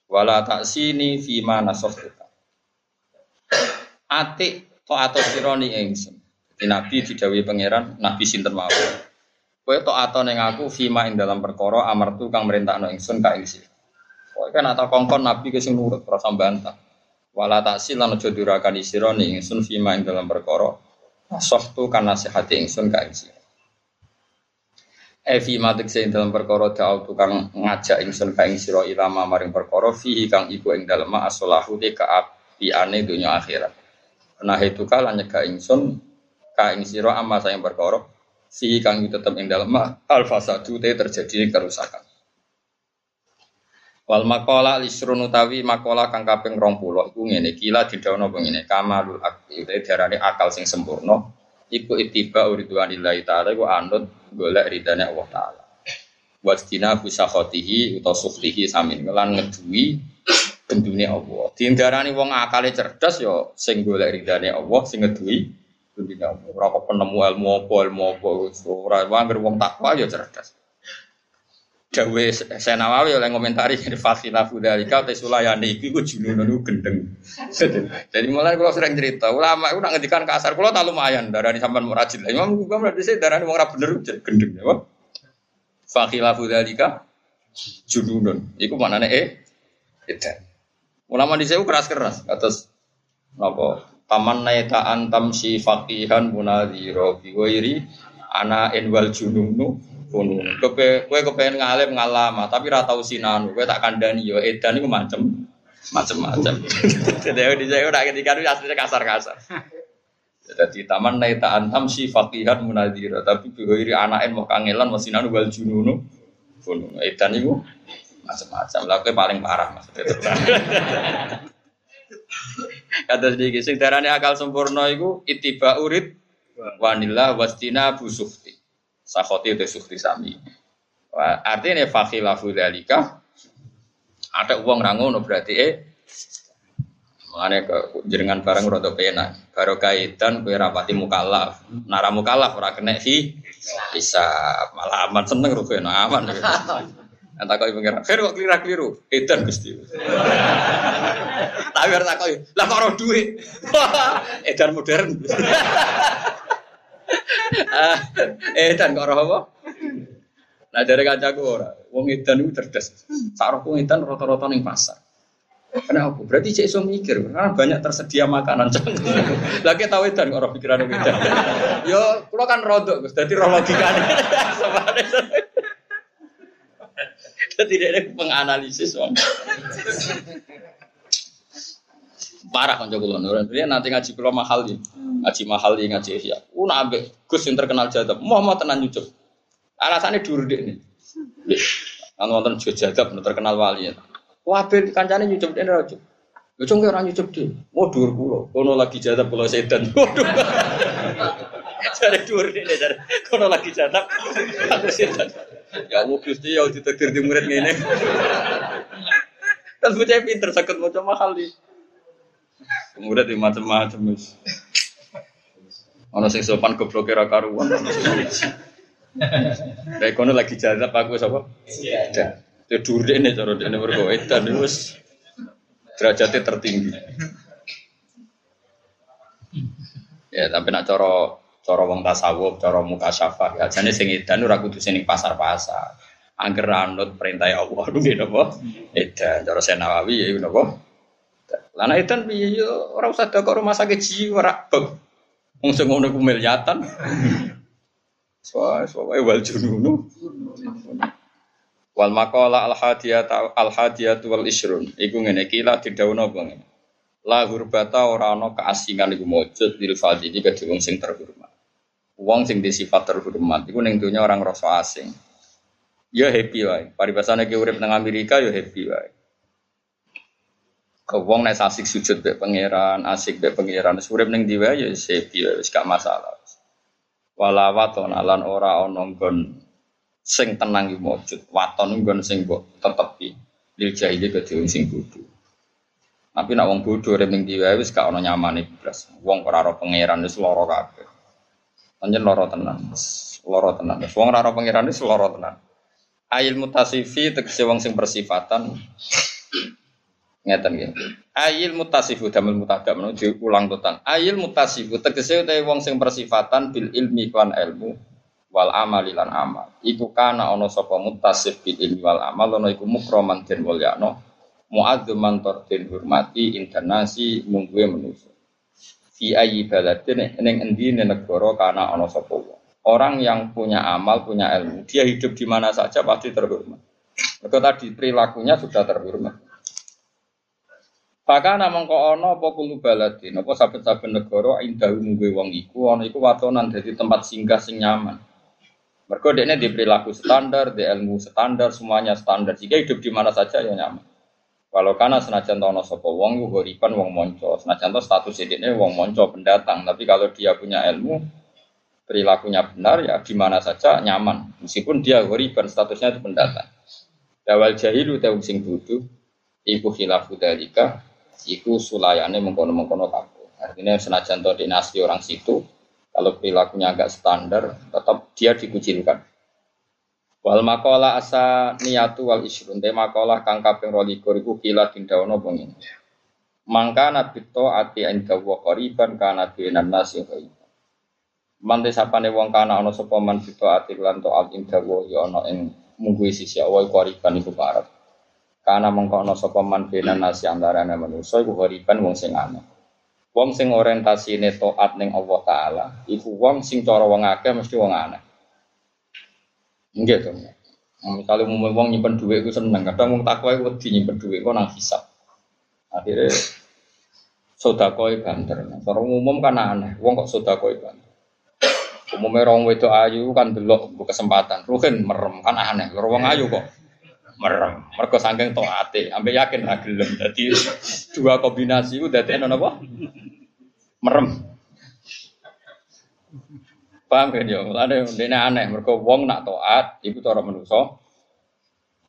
Wala taksini fi ma. Atik to atau sironi ingsun. Jadi Nabi didawi pangeran, Nabi sinten mawon. Kowe tok ato ning aku fima ing dalam perkara amartu kang merintahno ingsun ka ing sira. Kowe kan atau kongkon nabi ke sing nurut ora bantah. Wala taksil lan aja durakan sira ning ingsun fima ing dalam perkara sohtu kan nasihati ingsun ka ing sira. Evi matik sing dalam perkara da'au tukang ngajak ingsun ka ing sira ilama maring perkara fihi kang iku ing dalem asolahu te kaapiane dunya akhirat. Nah itu kala nyegah ingsun ka ing sira amma sayang perkara fi kang tetep ing dalem al fasadu te terjadi kerusakan. Wal makola lisrun utawi makola kang kaping 20 iku ngene kila didhawuhna ngene kamalul akli utawi diarani akal sing sempurna iku ittiba uridwanillahi taala iku anut golek ridane Allah taala. Wastina busakhotihi utawa suftihi samin lan ngeduwi gendune Allah. Diindarani wong akale cerdas ya sing golek ridane Allah sing ngeduwi gendune Allah. Ora kok penemu ilmu apa ilmu apa ora wae wong takwa ya cerdas. Dawe Senawawi oleh komentari dari Fasila Fudalika Teh Sulayani itu gue junun itu gendeng. Jadi mulai kalau sering cerita ulama itu nak ngedikan kasar, kalau tak lumayan darah di sampan murajil. Imam gue berarti saya darah mau bener gendeng ya. Fakila Fudalika junun. Iku mana nih eh? Itu. Ulama di saya keras keras atas apa? Paman naita antam si fakihan munadiro biwairi ana enwal jununu Kono. Kowe kowe kepengen ngalim ngalama, tapi ora tau sinanu. Kowe tak kandani yo edan iku macem macem-macem. Jadi di saya udah ketika itu aslinya kasar-kasar. Jadi taman naik tak antam si fakihan munadira, tapi biwiri anaken mau kangelan mau sinanu wal jununu. Kono. Edan iku macem-macem. Lah kowe paling parah maksudnya. Kata sedikit, sing darane akal sempurna iku itiba urid wanila wastina busufti. Sakhoti itu sukti sami. Artinya fakhilafu dalika ada uang rangono berarti eh Mengenai ke jenengan barang rodo pena, baru kaitan kue rapati mukallaf, nara mukallaf ora kena hi, bisa malah aman seneng rugi aman. Entah kau pengen, kau kok keliru keliru, edan gusti. Tapi harus takoi, lah kok roh duit, edan modern. eh dan kok apa? Nah dari kacaku ora, wong edan itu cerdas. Sarok wong edan rata-rata ning pasar. Kenapa? Berarti cek iso mikir, karena banyak tersedia makanan. Lagi tahu edan kok ora pikiran edan. Yo, kula kan rodok Gus, dadi ro logikane. Dadi dia penganalisis wong. Parah kan kula nuran. Dia nanti ngaji kula mahal nih. Ngaji mahal nih ngaji ihya. Ku nabe Gus yang terkenal jadab. Mau tenan nyucuk. Alasannya dur deh nih. Kan wonten jadab terkenal wali. Wabe kancane nyucuk dene ra cuk. Yo cung ora nyucuk deh. Mau dur kula. Kono lagi jadab kula sedan. Waduh. Cari dur deh cari. Kono lagi jadab. Aku sedan. Ya mau Gusti ya ditakdir di murid ngene. Kan bocah pinter sakit mau mahal nih. Kemudian di macam-macam wis. Ono sing sopan goblok kira karuan. Kayak kono lagi jalan aku sapa? Iya. Itu dure nih cara dene mergo edan wis derajatnya tertinggi. Ya, tapi nak cara cara wong tasawuf, cara muka syafa, ya jane sing edan ora kudu sing pasar-pasar. Angger anut perintah Allah nggih napa? Edan cara Senawawi ya napa? Lana itu piye yo ora usah kok rumah sakit jiwa rak beb. Wong sing ngono ku miliatan. Soale soale wal jununu. Wal maqala al hadiyat al hadiyat wal isrun. Iku ngene iki lah didhawuhna apa ngene. La hurbata ora ana keasingan iku mujud dil fadili kedhe wong sing terhormat. Wong sing di sifat terhormat iku ning donya orang rasa asing. Ya happy wae. Paribasane ki urip nang Amerika ya happy wae. Ke wong nek asik sujud be pangeran, asik be pangeran, urip ning diwa ya sepi wis gak masalah. Walawat lan ora ana nggon sing tenang iki mujud, waton nggon sing mbok tetepi. Lil jahili ke sing bodho. Tapi nak wong bodho urip ning diwa wis gak ana nyamane blas. Wong ora ora pangeran wis lara kabeh. Panjen lara tenan. Lara tenan. Wong ora ora pangeran wis lara tenan. Ail mutasifi tegese wong sing bersifatan ngeten nggih. Ayil mutasifu damel mutadam menuju ulang totan. Ayil mutasifu tegese utawi wong sing persifatan bil ilmi kan ilmu wal amal lan amal. Iku kana ana sapa mutasif bil ilmi wal amal ana iku mukroman den mulyano muadzuman den hormati internasi mungguwe manusa. Fi ayyi baladin ning endi negara kana ana sapa Orang yang punya amal, punya ilmu, dia hidup di mana saja pasti terhormat. Mereka tadi perilakunya sudah terhormat. Bahkan namang kok ono apa kulo baladin, apa saben-saben negara indah mungguwe wong iku ana iku watonan dadi tempat singgah sing nyaman. Mereka dia di perilaku standar, di ilmu standar, semuanya standar. Jika hidup di mana saja ya nyaman. Kalau karena senajan tono sopo wong, horipan wong monco. Senajan tono status ini wong monco pendatang. Tapi kalau dia punya ilmu, perilakunya benar ya di mana saja nyaman. Meskipun dia horipan statusnya itu pendatang. Dawal jahilu tewung sing dudu, iku khilafu dalika, iku sulayane mengkono-mengkono kabeh. Artinya senajan tono dinasti orang situ, kalau perilakunya agak standar, tetap dia dikucilkan. Wal makola asa niatu wal isrun. Te makola kang kaping rolikur iku kila tindawono bengin. Mangka nabi to ati inda wa qariban kana binan nasi ghaiban. Mante sapane wong kana ana sapa man bito ati lan to al inda wa ya ana ing mungguhi sisi awal qariban iku parek. Kana mengko ana sapa man binan nasi antarane manusa iku ghaiban wong sing aneh. Wong sing orientasine taat ning Allah taala, iku wong sing cara wong akeh mesti wong aneh. Nggih to. Misalnya mau wong nyimpen duit itu seneng, kadang wong takwa itu wedi nyimpen duit kok nang hisap. Akhirnya sodakoi banter. Cara umum kan aneh, wong kok sodakoi banter. Umumnya orang itu ayu kan delok kesempatan, ruhin merem kan aneh. Kalau wong ayu kok merem. Mergo saking taate, sampai yakin ra gelem. Dadi dua kombinasi dadi ana apa? Merem. Paham kan ya? Mulane dene aneh mergo wong nak taat iku cara manusa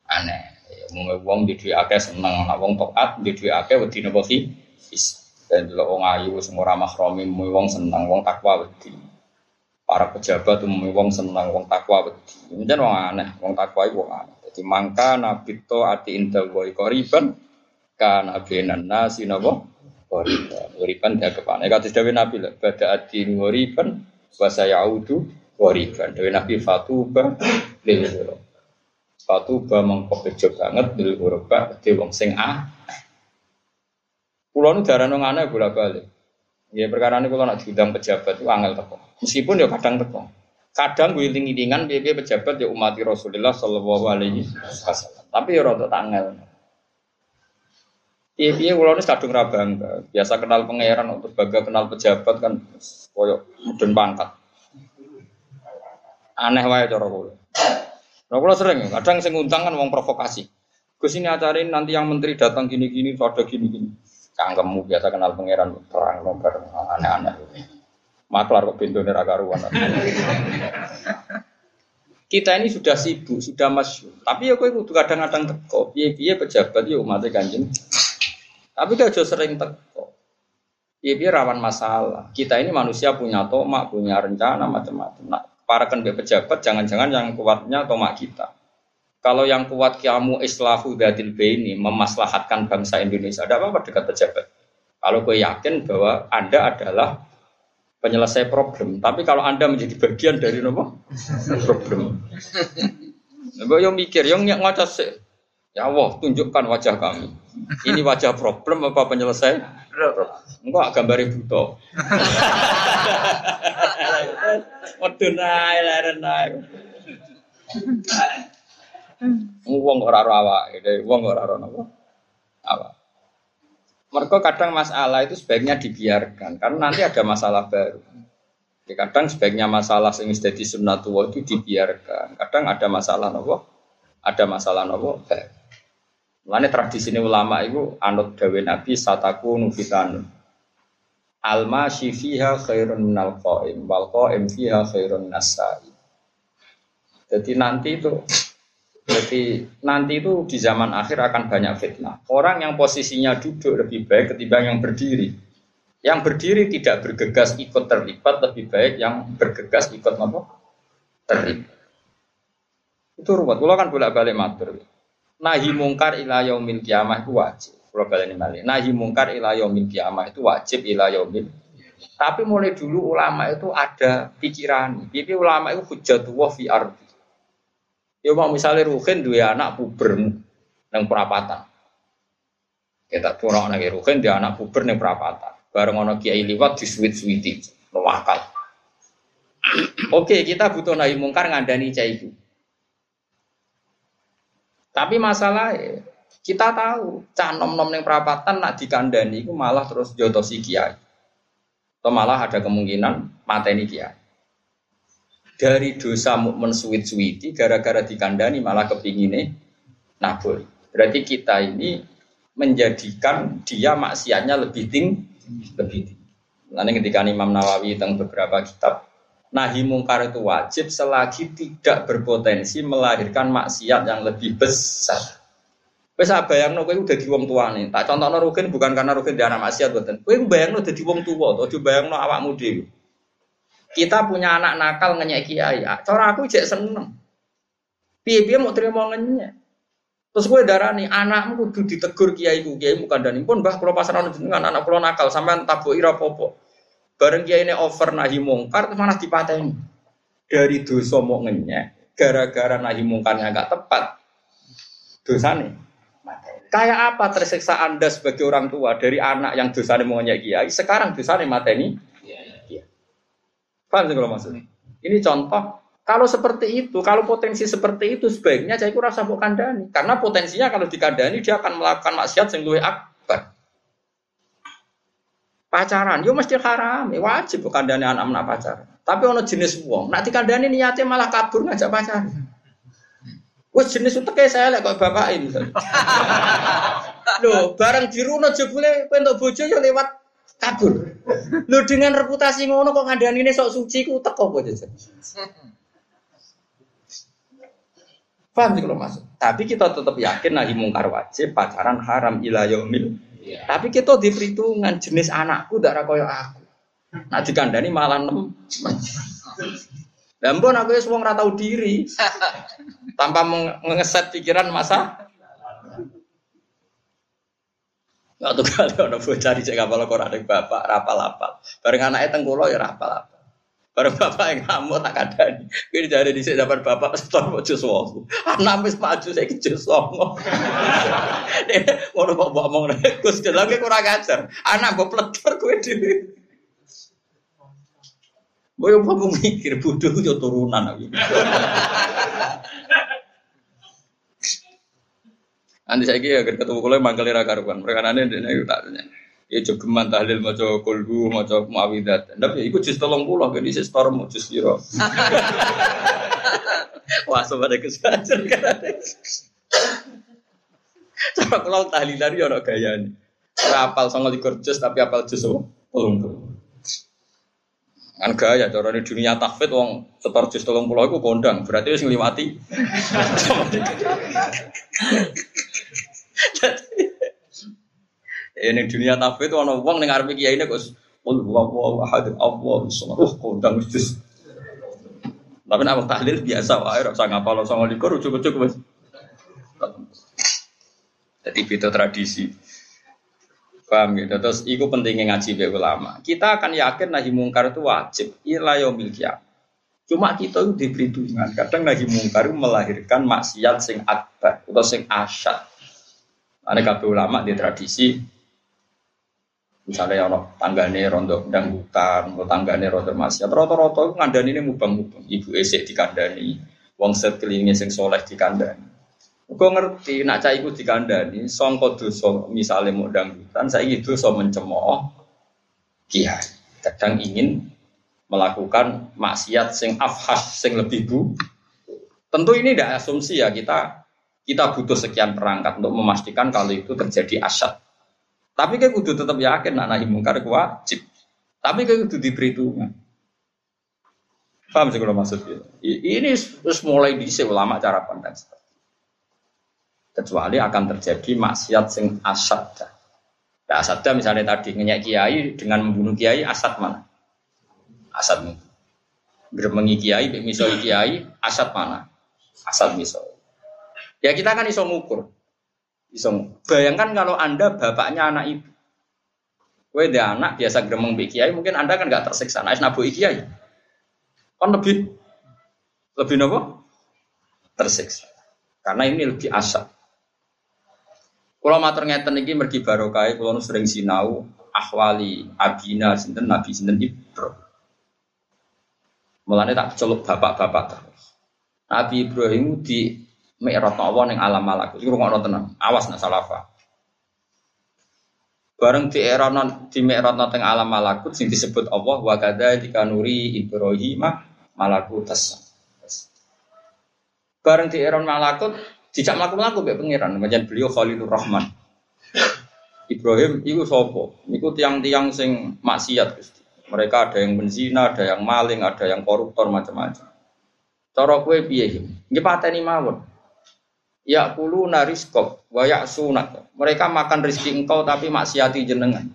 aneh. Mung wong di duwe akeh seneng, nak wong taat di duwe akeh wedi napa sih? Dan delok wong ayu sing ora mahromi wong seneng, wong takwa wedi. Para pejabat umum wong seneng, wong takwa wedi. Ini wong aneh, wong takwa iku wong aneh. Jadi mangka nabi to ati inda woi koriban kan abenan nasi nabo koriban koriban dia kepana. Kata dawe nabi lah pada ati koriban bahasa yaudu koriban. Dawe nabi fatuba lil huruf. Fatuba mengkopejo banget lil huruf di wong sing a. Pulau nu darah nong aneh bolak balik. Ya perkara ini kalau nak diundang pejabat itu angel teko. Meskipun ya kadang teko. Kadang gue iling-ilingan biaya pejabat ya umat Rasulullah Shallallahu Alaihi Wasallam. Tapi ya rada tanggal. Iya, iya, kalau ini kadung bangga. Biasa kenal pangeran untuk bangga kenal pejabat kan koyok mudun pangkat. Aneh wae cara kula. Nah, kula sering, kadang sing ngundang kan wong provokasi. Gus ini acara ini nanti yang menteri datang gini-gini, ada gini-gini. Cangkemmu biasa kenal pangeran terang nomor aneh-aneh. Maklar kok pintu karuan. Kita ini sudah sibuk, sudah masuk. Tapi ya kok itu kadang-kadang teko. Piye-piye pejabat ya umatnya kanjeng. Tapi kalau sering teko. Piye-piye rawan masalah. Kita ini manusia punya tomak, punya rencana macam-macam. Nah, para kan pejabat jangan-jangan yang kuatnya tomak kita. Kalau yang kuat kamu islahu dadil ini memaslahatkan bangsa Indonesia, ada apa-apa dekat pejabat. Kalau gue yakin bahwa Anda adalah penyelesai problem. Tapi kalau Anda menjadi bagian dari nopo problem. Mbak yang mikir, yang ngaca sih. Ya Allah, tunjukkan wajah kami. Ini wajah problem apa penyelesai? Enggak, gambar buto. Waduh naik, leren naik. Wong ora ora awak, wong ora ora napa? Awak. Mereka kadang masalah itu sebaiknya dibiarkan karena nanti ada masalah baru. Ya, kadang sebaiknya masalah sing jadi sunnatullah itu dibiarkan. Kadang ada masalah nopo, ada masalah nopo baru. Mulane tradisi ini ulama itu anut dawe Nabi sataku nufitanun. Alma fiha khairun minal qaim wal qaim fiha khairun nasai. Jadi nanti itu jadi nanti itu di zaman akhir akan banyak fitnah. Orang yang posisinya duduk lebih baik ketimbang yang berdiri. Yang berdiri tidak bergegas ikut terlibat lebih baik yang bergegas ikut apa? Terlibat. Itu ruwet. Kalau kan bolak-balik matur. Nahi mungkar ila yaumil kiamah itu wajib. Kalau balik ini. Nahi mungkar ila yaumil kiamah itu wajib ila yaumil Tapi mulai dulu ulama itu ada pikiran. Jadi ulama itu hujatullah fi ardi. Ya mau misalnya Ruhin dua anak puber nang perapatan. Kita tuh orang anak Ruhin dia anak puber nang perapatan. Bareng ono kiai liwat di sweet sweetie, wakal. Oke, kita butuh nahi mungkar ngandani cah itu. Tapi masalah kita tahu cah nom nom neng perapatan nak dikandani itu malah terus jotosi kiai. Atau malah ada kemungkinan mateni kiai. Dari dosa mukmin suwit-suwiti gara-gara dikandani malah kepingine naboi. Berarti kita ini menjadikan dia maksiatnya lebih tinggi, lebih tinggi. Nanti ketika Imam Nawawi tentang beberapa kitab nahi mungkar itu wajib selagi tidak berpotensi melahirkan maksiat yang lebih besar. Wes bayangno kowe udah di wong tuane. Tak contohno rugen bukan karena rugen dia anak maksiat boten. Kowe bayangno dadi wong tua, aja bayangno awakmu dhewe. Kita punya anak nakal ngenyek kiai. Ah, cara aku cek seneng. Piye-piye mau terima ngenyek. Terus gue darah nih anakmu kudu ditegur kiai ku kiai bukan dan pun bah kalau pasaran dengan anak kalau nakal sampai tabu ira popo. Bareng kiai ini over nahi mungkar terus malah dipateni. Dari dosa mau ngenyek, gara-gara nahi mungkarnya gak tepat. Dosa nih. Kayak apa tersiksa Anda sebagai orang tua dari anak yang dosa mau ngenyek kiai, sekarang dosa nih mateni? Iya. iya. Paham sih kalau maksudnya? Ini contoh kalau seperti itu, kalau potensi seperti itu sebaiknya saya kurang sabuk kandani. Karena potensinya kalau dikandani dia akan melakukan maksiat yang lebih akbar pacaran, yo mesti haram, ya wajib bukan dani anak-anak pacaran. Tapi ono jenis wong, nanti kandani niatnya malah kabur ngajak pacaran. Wes jenis kayak saya lek kok bapak ini. Loh, bareng diruno jebule kowe entuk bojo yo lewat kabur. Loh dengan reputasi ngono kok ngandani ini sok suci ku teko apa jajan. Paham sih kalau masuk. Tapi kita tetap yakin nahi mungkar wajib, pacaran haram ila yaumil Iya. Tapi kita di perhitungan jenis anakku darah koyo aku. Nah dikandani malah nem. Dan aku semua tahu diri tanpa mengeset pikiran masa. Waktu kali ada bocah cek kapal koran bapak rapal rapal. Bareng anaknya tengkulo ya rapal Bareng bapak yang kamu tak ada nih. Ini jadi di sini dapat bapak setor mau jus wong. Anak wis maju saya ke jus wong. Mau bawa bawa ngomong Gus jalan ke kurang ajar. Anak gue peletor gue di. Boyo bapak mikir bodoh yo turunan aku. Nanti saya kira ketemu kulo mangkel ra karuan. Mereka nane dene tak tanya. Ya jogeman tahlil maca kulhu maca muawidat. Tapi iku jus 30 kan isi store mau jus piro. Wah, sobat kesajar kan. Coba kalau tahlilan ya ono gayane. Ora apal 29 jus tapi apal jus 30. Kan gaya cara di dunia takfid wong setor jus 30 iku kondang, berarti wis ngliwati. Ini dunia tafe itu orang uang dengar pikir ini kok Qul huwallahu ahad Allah samad. Oh, kondang wis. Tapi nak tahlil biasa wae ora usah ngapal sama likur cukup-cukup wis. Jadi itu tradisi. Paham gitu. Terus itu pentingnya ngaji be ulama. Kita akan yakin nahi mungkar itu wajib. Ila yaumil Cuma kita itu diberi tungan. Kadang nahi mungkar itu melahirkan maksiat sing akbar atau sing asyad. Ada kabeh ulama di tradisi Misalnya ono tanggane rondo dangdutan, atau tanggane rondo maksiat. Roto-roto ngandani ini mubang-mubang. Ibu esek dikandani, wong sekelilingnya sing soleh dikandani. Gue ngerti, nak cah iku dikandani, songko dosa misalnya mau dangdutan, saya itu so mencemooh kiai. Kadang ingin melakukan maksiat sing afhas, sing lebih bu. Tentu ini tidak asumsi ya kita kita butuh sekian perangkat untuk memastikan kalau itu terjadi asyad. Tapi kayak kudu tetap yakin anak nahi mungkar wajib. Tapi kayak kudu diberi tungan. Paham sih kalau maksudnya? Ini terus mulai di ulama cara pandang seperti kecuali akan terjadi maksiat sing asad. Nah, asad misalnya tadi ngenyak kiai dengan membunuh kiai asad mana? Asad Geremengi kiai, misoi kiai, asad mana? Asad misoi. Ya kita kan iso ngukur. Iso. Bayangkan kalau Anda bapaknya anak ibu. Kue dia anak biasa gremeng mbek kiai, mungkin Anda kan nggak tersiksa. Nah, nabu kiai. Kan lebih lebih nopo? Tersiksa. Karena ini lebih asal. Kalau matur ngeten iki mergi barokah kalau sering sinau ahwali abina sinten nabi sinten Ibrahim. Mulane tak celuk bapak-bapak terus. Nabi Ibrahim di Mi'raj Allah ning alam malakut. Iku ngono tenan. Awas nak salah Bareng di era non di Mi'raj teng alam malakut sing disebut Allah wa kadzalika nuri Ibrahim malakutas. Bareng di era malakut dijak mlaku-mlaku mbek pangeran, pancen beliau Khalilur Rahman. Ibrahim iku sapa? Niku tiang-tiang sing maksiat Gusti. Mereka ada yang benzina, ada yang maling, ada yang koruptor macam-macam. Cara kowe piye? Nggih pateni mawon. Ya kulu nariskop, wayak sunat. Mereka makan rezeki engkau tapi maksiati jenengan.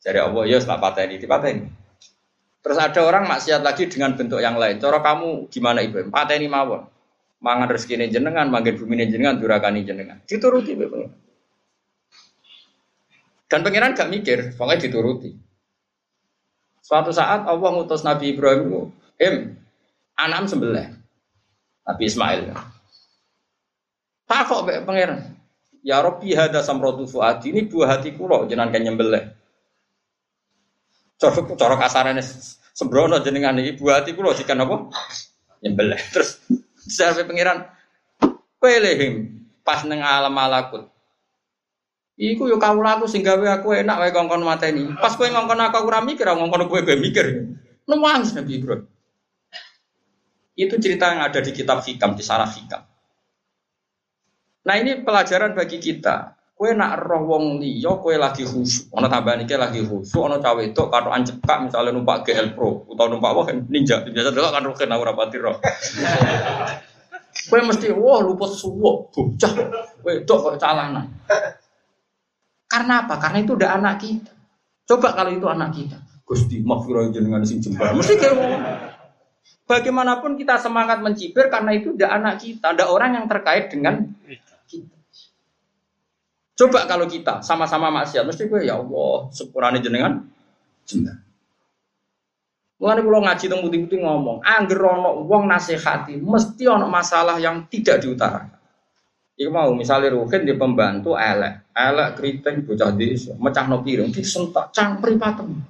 Jadi Allah ya setelah pateni, dipateni. Terus ada orang maksiat lagi dengan bentuk yang lain. Cara kamu gimana ibu? Pateni mawon. Mangan rezeki ini jenengan, manggil bumi ini jenengan, durakani jenengan. Dituruti ibu. Dan pangeran gak mikir, pokoknya dituruti. Suatu saat Allah ngutus Nabi Ibrahim, Im, anam sebelah. Nabi Ismail. Takok mbek pangeran. Ya Rabbi hada samratu fuadi ini dua hati kulo jenengan kan nyembelih. Cara cara kasarane sembrono jenengan iki dua hati kulo jika apa? Nyembelih. Terus sampai pangeran pelehim pas neng alam malakut. Iku yo kawula aku sing gawe aku enak wae kongkon mateni. Pas kowe ngongkon aku ora mikir, ngongkon kowe kowe mikir. Nangis Nabi Ibrahim. Itu cerita yang ada di kitab Hikam, di Sarah Hikam. Nah ini pelajaran bagi kita. Kue nak roh wong liya, kue lagi khusyuk. Ono tambahan iki lagi khusyuk, ono cawe itu karo ancepkak misalnya numpak GL Pro atau numpak wah ninja. Biasa dulu kan roh kena ora pati roh. Kue mesti wah lupa suwo, bocah. Kue dok kok calanan. Karena apa? Karena itu udah anak kita. Coba kalau itu anak kita. Gusti maghfirah jenengan sing jembar. Mesti kayak Bagaimanapun kita semangat mencibir karena itu udah anak kita, ada orang yang terkait dengan Coba kalau kita sama-sama maksiat, mesti gue ya Allah, sepurane jenengan jenengan. Mulane kula ngaji teng putih-putih ngomong, angger ana wong nasihati, mesti ana masalah yang tidak diutarakan. Iku mau misalnya Ruhin di pembantu elek, elek keriting bocah desa, no piring disentak cangkri patem.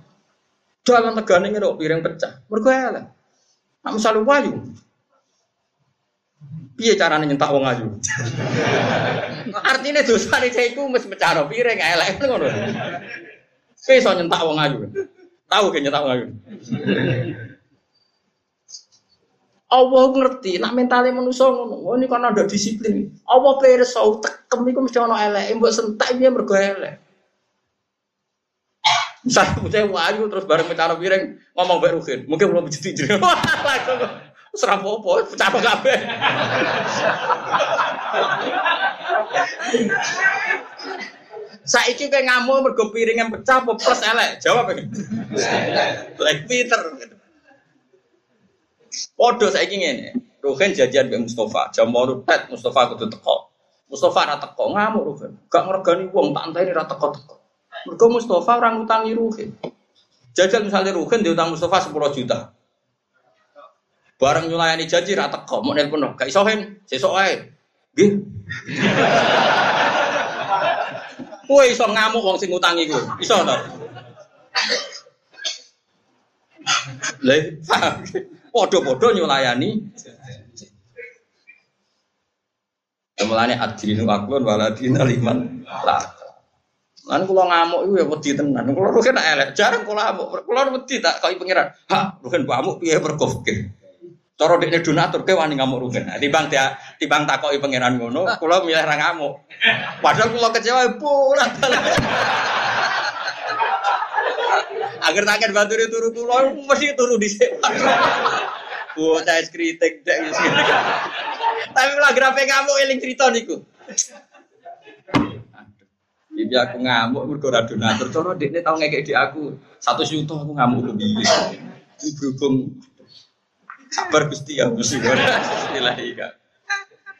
Dalam tegane ngira piring pecah. Mergo elek. Nah, misalnya wayu, Piye carane nyentak wong ayu? Artinya dosa nih saya iku mesti pecah piring elek ngono. Piye iso nyentak wong ayu? Tahu kan nyentak wong ayu? Allah ngerti, nak mentalnya manusia ngono. Oh ini kan ada disiplin. Allah pirsa tekem iku mesti ana elek, mbok sentak piye mergo elek. Misalnya punya wayu terus bareng mencari piring ngomong baik Ruhin, mungkin belum jadi jadi langsung Serap apa? Pecah apa kabeh? Saiki kayak ngamuk mergo piring yang pecah apa elek? Jawab. Black Peter. Podo saiki ngene. Ruhen jajan mbek Mustafa, jam mau tet Mustafa kudu teko. Mustafa ora teko ngamuk Ruhen. Gak ngergani wong tak enteni ora teko-teko. Mergo Mustafa orang utangi Ruhen. Jajal misalnya Ruhen diutang Mustafa 10 juta. Bareng nyulayani janji ra teko, mau nelpon gak iso hen, sesuk ae. Nggih. Kowe iso ngamuk wong sing ngutangi kowe. Iso to? Lah, padha-padha nyulayani. Mulane adrinu aklun waladina liman la. Lan kula ngamuk iku ya wedi tenan. Kula rugen elek, jarang kula ngamuk. Kula wedi tak koi pangeran. Ha, rugen amuk piye perkara Cara dekne donatur ke wani ngamuk rugen. Nah, timbang dia timbang takoki pangeran ngono, kula milih ra ngamuk. Padahal kula kecewa pulang. Agar takkan bantu dia turu kula mesti turu di sini. Bocah es kritik dek Tapi malah grafe ngamuk eling cerita niku. Jadi aku ngamuk mergo ora donatur. Cara dekne tau ngekek di aku satu juta aku ngamuk piye. Berhubung Sabar Gusti ya Gusti. Bismillah iki.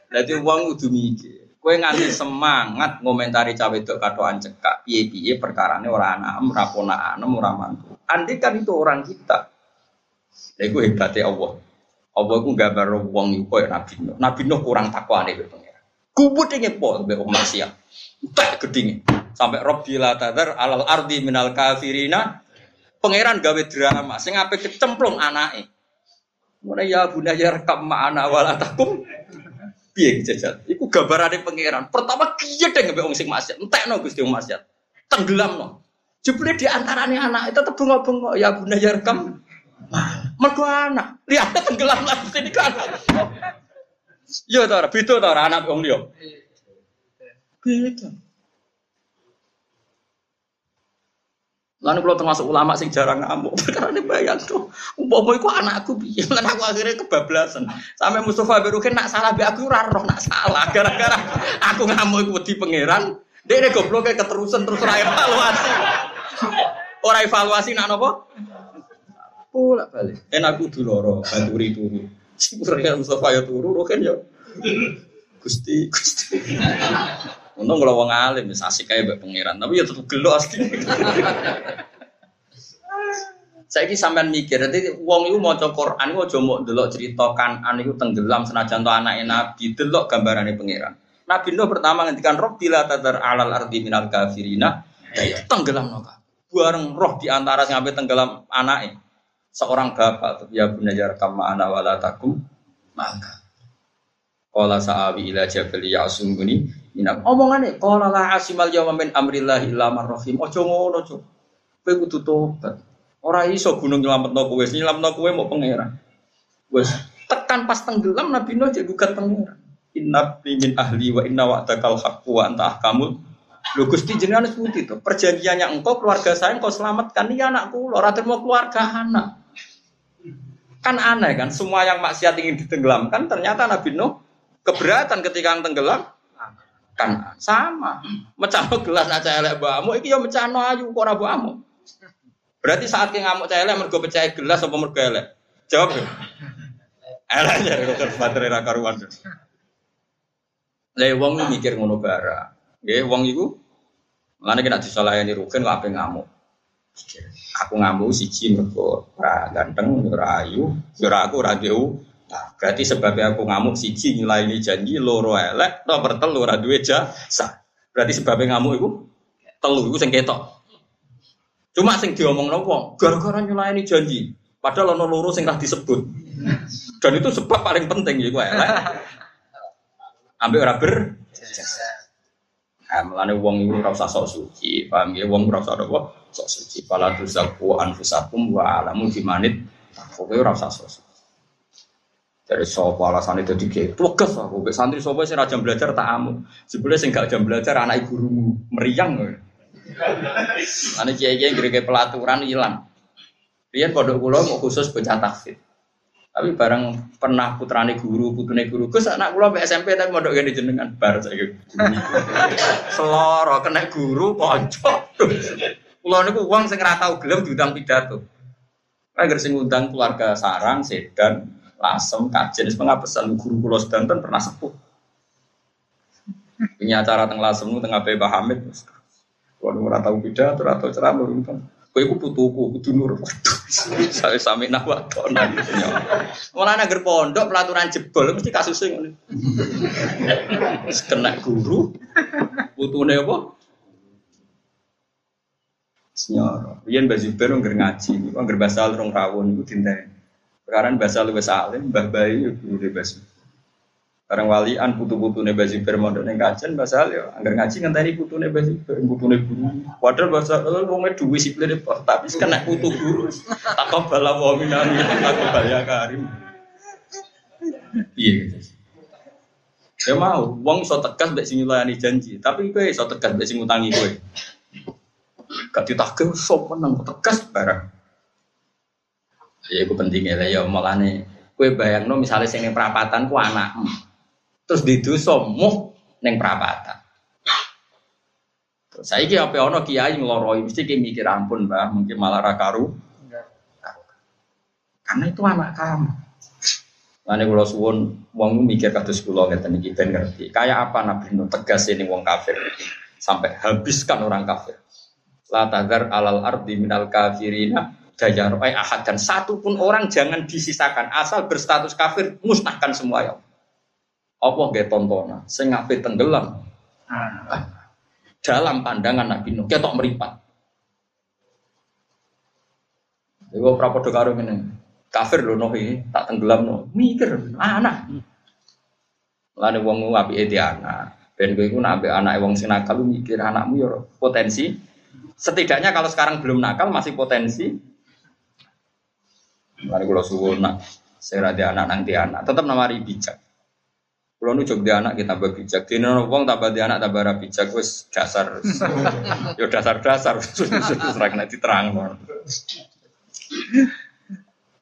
Dadi wong kudu mikir. Kue nganti semangat ngomentari cawe itu katoan cekak, piye piye perkarane ora anak, ora ponakan, ora mantu. Andai kan itu orang kita, ya gue hebatnya Allah. Allah gue gambar wong itu koyo Nabi Nuh. Nabi Nuh kurang takwa nih gue pengira. Kubut ini pol be manusia. Tak gedinge. Sampai Rob tadar alal ardi minal kafirina. Pangeran gawe drama. Sing ape kecemplung anake. Mulai ya bunda ya rekam ma'ana walatakum Piye jajal? Iku gambarane pangeran. Pertama kiye deng mbek wong sing maksiat. Entekno Gusti wong maksiat. Tenggelamno. Jebule di antarane anak itu tetep bengok-bengok ya bunda ya rekam. Mergo anak. Lihat tenggelam lagi sini kan. Yo to ora beda to anak wong liya. Beda. Lalu kalau termasuk ulama sing jarang ngamuk, karena ini bayang tuh, umpama itu anakku piye, lan aku akhirnya kebablasan. Sampai Mustafa Berukin nak salah be aku ora nak salah, gara-gara aku ngamuk iku di pangeran, dia ini goblok kayak keterusan terus ora evaluasi. Ora evaluasi nak nopo? Pulak balik. Enak aku dulu baturi turu. Cipurnya Mustafa ya turu, roken ya. Gusti, Gusti. Untung kalau wong alim asik kayak mbak pangeran, tapi ya tetap gelo asli. Saya ini sampean mikir, nanti wong itu mau Quran, itu aja mau delok cerita kanan itu tenggelam senajan anak Nabi, delok gambarannya pangeran. Nabi Nuh pertama ngendikan bila tadar alal ardi minal kafirina, ya tenggelam noka. Bareng roh di antara sampai tenggelam anaknya. Seorang bapak, ya bunajar kama ana wala takum, maka. Kala sa'awi ila jabali ya'sumuni minam. Omongane qala la asimal yawma min amrillahi illa man rahim. Aja ngono, Cuk. Kowe kudu tobat. Ora iso gunung nyelametno kowe, nyelametno kowe mau pangeran. Wes tekan pas tenggelam Nabi Nuh jadi gugat pangeran. Inna min ahli wa inna wa'dakal haqqu wa anta ahkamul Lho Gusti jenengan seperti itu. Perjanjiannya engkau keluarga saya engkau selamatkan ini anakku. Lho ora mau keluarga anak. Kan aneh kan, semua yang maksiat ingin ditenggelamkan ternyata Nabi Nuh keberatan ketika tenggelam kan sama. Mecano gelas aja elek bamu iki yo mecano ayu kok ora bamu berarti saat ki ngamuk cah elek mergo pecah gelas apa mergo elek? Jawab ya elek ya dokter baterai ra karuan. Lah wong mikir ngono bara. Nggih wong iku Mulane kena disalahani rugen kok ape ngamuk? Aku ngamuk siji mergo ora ganteng ora ayu ora aku ora Nah, berarti sebabnya aku ngamuk siji nilai ini janji loro elek, nomor telu ora duwe jasa. Berarti sebabnya ngamuk itu telu itu sing ketok. Cuma sing diomong wong gara-gara ini janji. Padahal ono loro sing disebut. Dan itu sebab paling penting ya gue elek. Ambil ora ber. Nah, wong iku ora usah sok suci, paham ya? Wong ora usah? Sok suci. Fala tuzaku anfusakum wa alamu bimanit. Kowe ora usah sok suci. Dari sopo alasan itu tiga, tugas aku. Be santri sopo sih jam belajar tak amu. Sebelah sih gak jam belajar anak gurumu meriang. Anak kiai kiai gede pelaturan hilang. Rian pondok kulo mau khusus baca tafsir. Tapi bareng pernah putrane guru, putune guru. Gus anak kulo SMP tapi mondok gini jenengan bar saya. Seloro kena guru pojok. Kulo niku uang sing ora tau gelem diundang pidato. Agar sing undang keluarga sarang, sedan, lasem, kajen, pengapesan guru kulo sedanten pernah sepuh. Ini acara teng lasem tengah Pak Hamid. Kalau ora tahu beda atau atau ceramah. Kowe iku putuku, kudu nur. Waduh, sami nak wadonan. Malah nang pondok pelaturan jebol mesti kasusnya ngono. Kena guru, putune apa? Senyor, Rian baru nggak ngaji, nggak bahasa rong rawon itu tinta. Sekarang bahasa lu alim, mbah bayi guru bahasa. Sekarang walian putu-putu nih basi bermodal nih kajian bahasa lu, anggar ngaji ngenteni putu nih basi putu nih guru. Padahal bahasa lu ngomongnya dua sipil deh, tapi kena putu guru. Tak bala wa minami, tak bala karim. Iya gitu. Ya mau, uang so tegas mbek sing nyulayani janji, tapi kowe so tegas mbek sing ngutangi kowe. Gak ditagih sok menang tegas barang. Ya itu pentingnya lah ya malah nih. Kue bayang no misalnya sing neng perapatan ku anak, terus diduso muh neng perapatan. Terus saya kira apa ono kiai ngeloroi mesti kayak mikir ampun bah mungkin malah rakaru. Karena itu anak kamu. Nanti kalau suwon wong mikir kados kula ngeten iki ben ngerti. Kayak apa Nabi Nuh tegas ini wong kafir sampai habiskan orang kafir. La tagar alal ardi minal kafirina dajar ay ahad. Dan satu pun orang jangan disisakan. Asal berstatus kafir musnahkan semua ya. Apa gak tontonan. Sing ngape tenggelam. Dalam pandangan Nabi Nuh ketok meripat. Iku prapodo karo ngene. Kafir loh nohi tak tenggelam no mikir anak. Lalu wong api eti anak. Ben gue pun nabi anak wong sing nakal mikir anakmu ya potensi. Setidaknya kalau sekarang belum nakal masih potensi lalu kalau suwun nak saya ada anak nanti anak. Tetap namari bijak. Kalau nu di anak kita bijak, di wong tambah di anak tambah bijak, wes dasar, yo dasar dasar, serang nanti terang.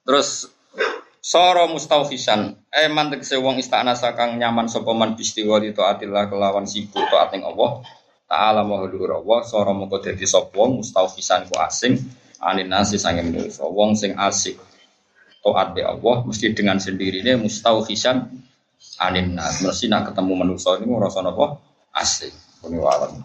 Terus soro mustaufisan. Eh mantek wong istana sakang nyaman sapa man bistiwa di taatillah kelawan sibuk taat ning Allah. Taala mahdhur Allah soro moko dadi sapa? Wong mustaufisan ku asing. Anin nasi sange manusa wong sing asik taat be Allah mesti dengan sendirinya mustaufisan anin nas. Mesti nak ketemu manusa ini ngrasa napa ini walan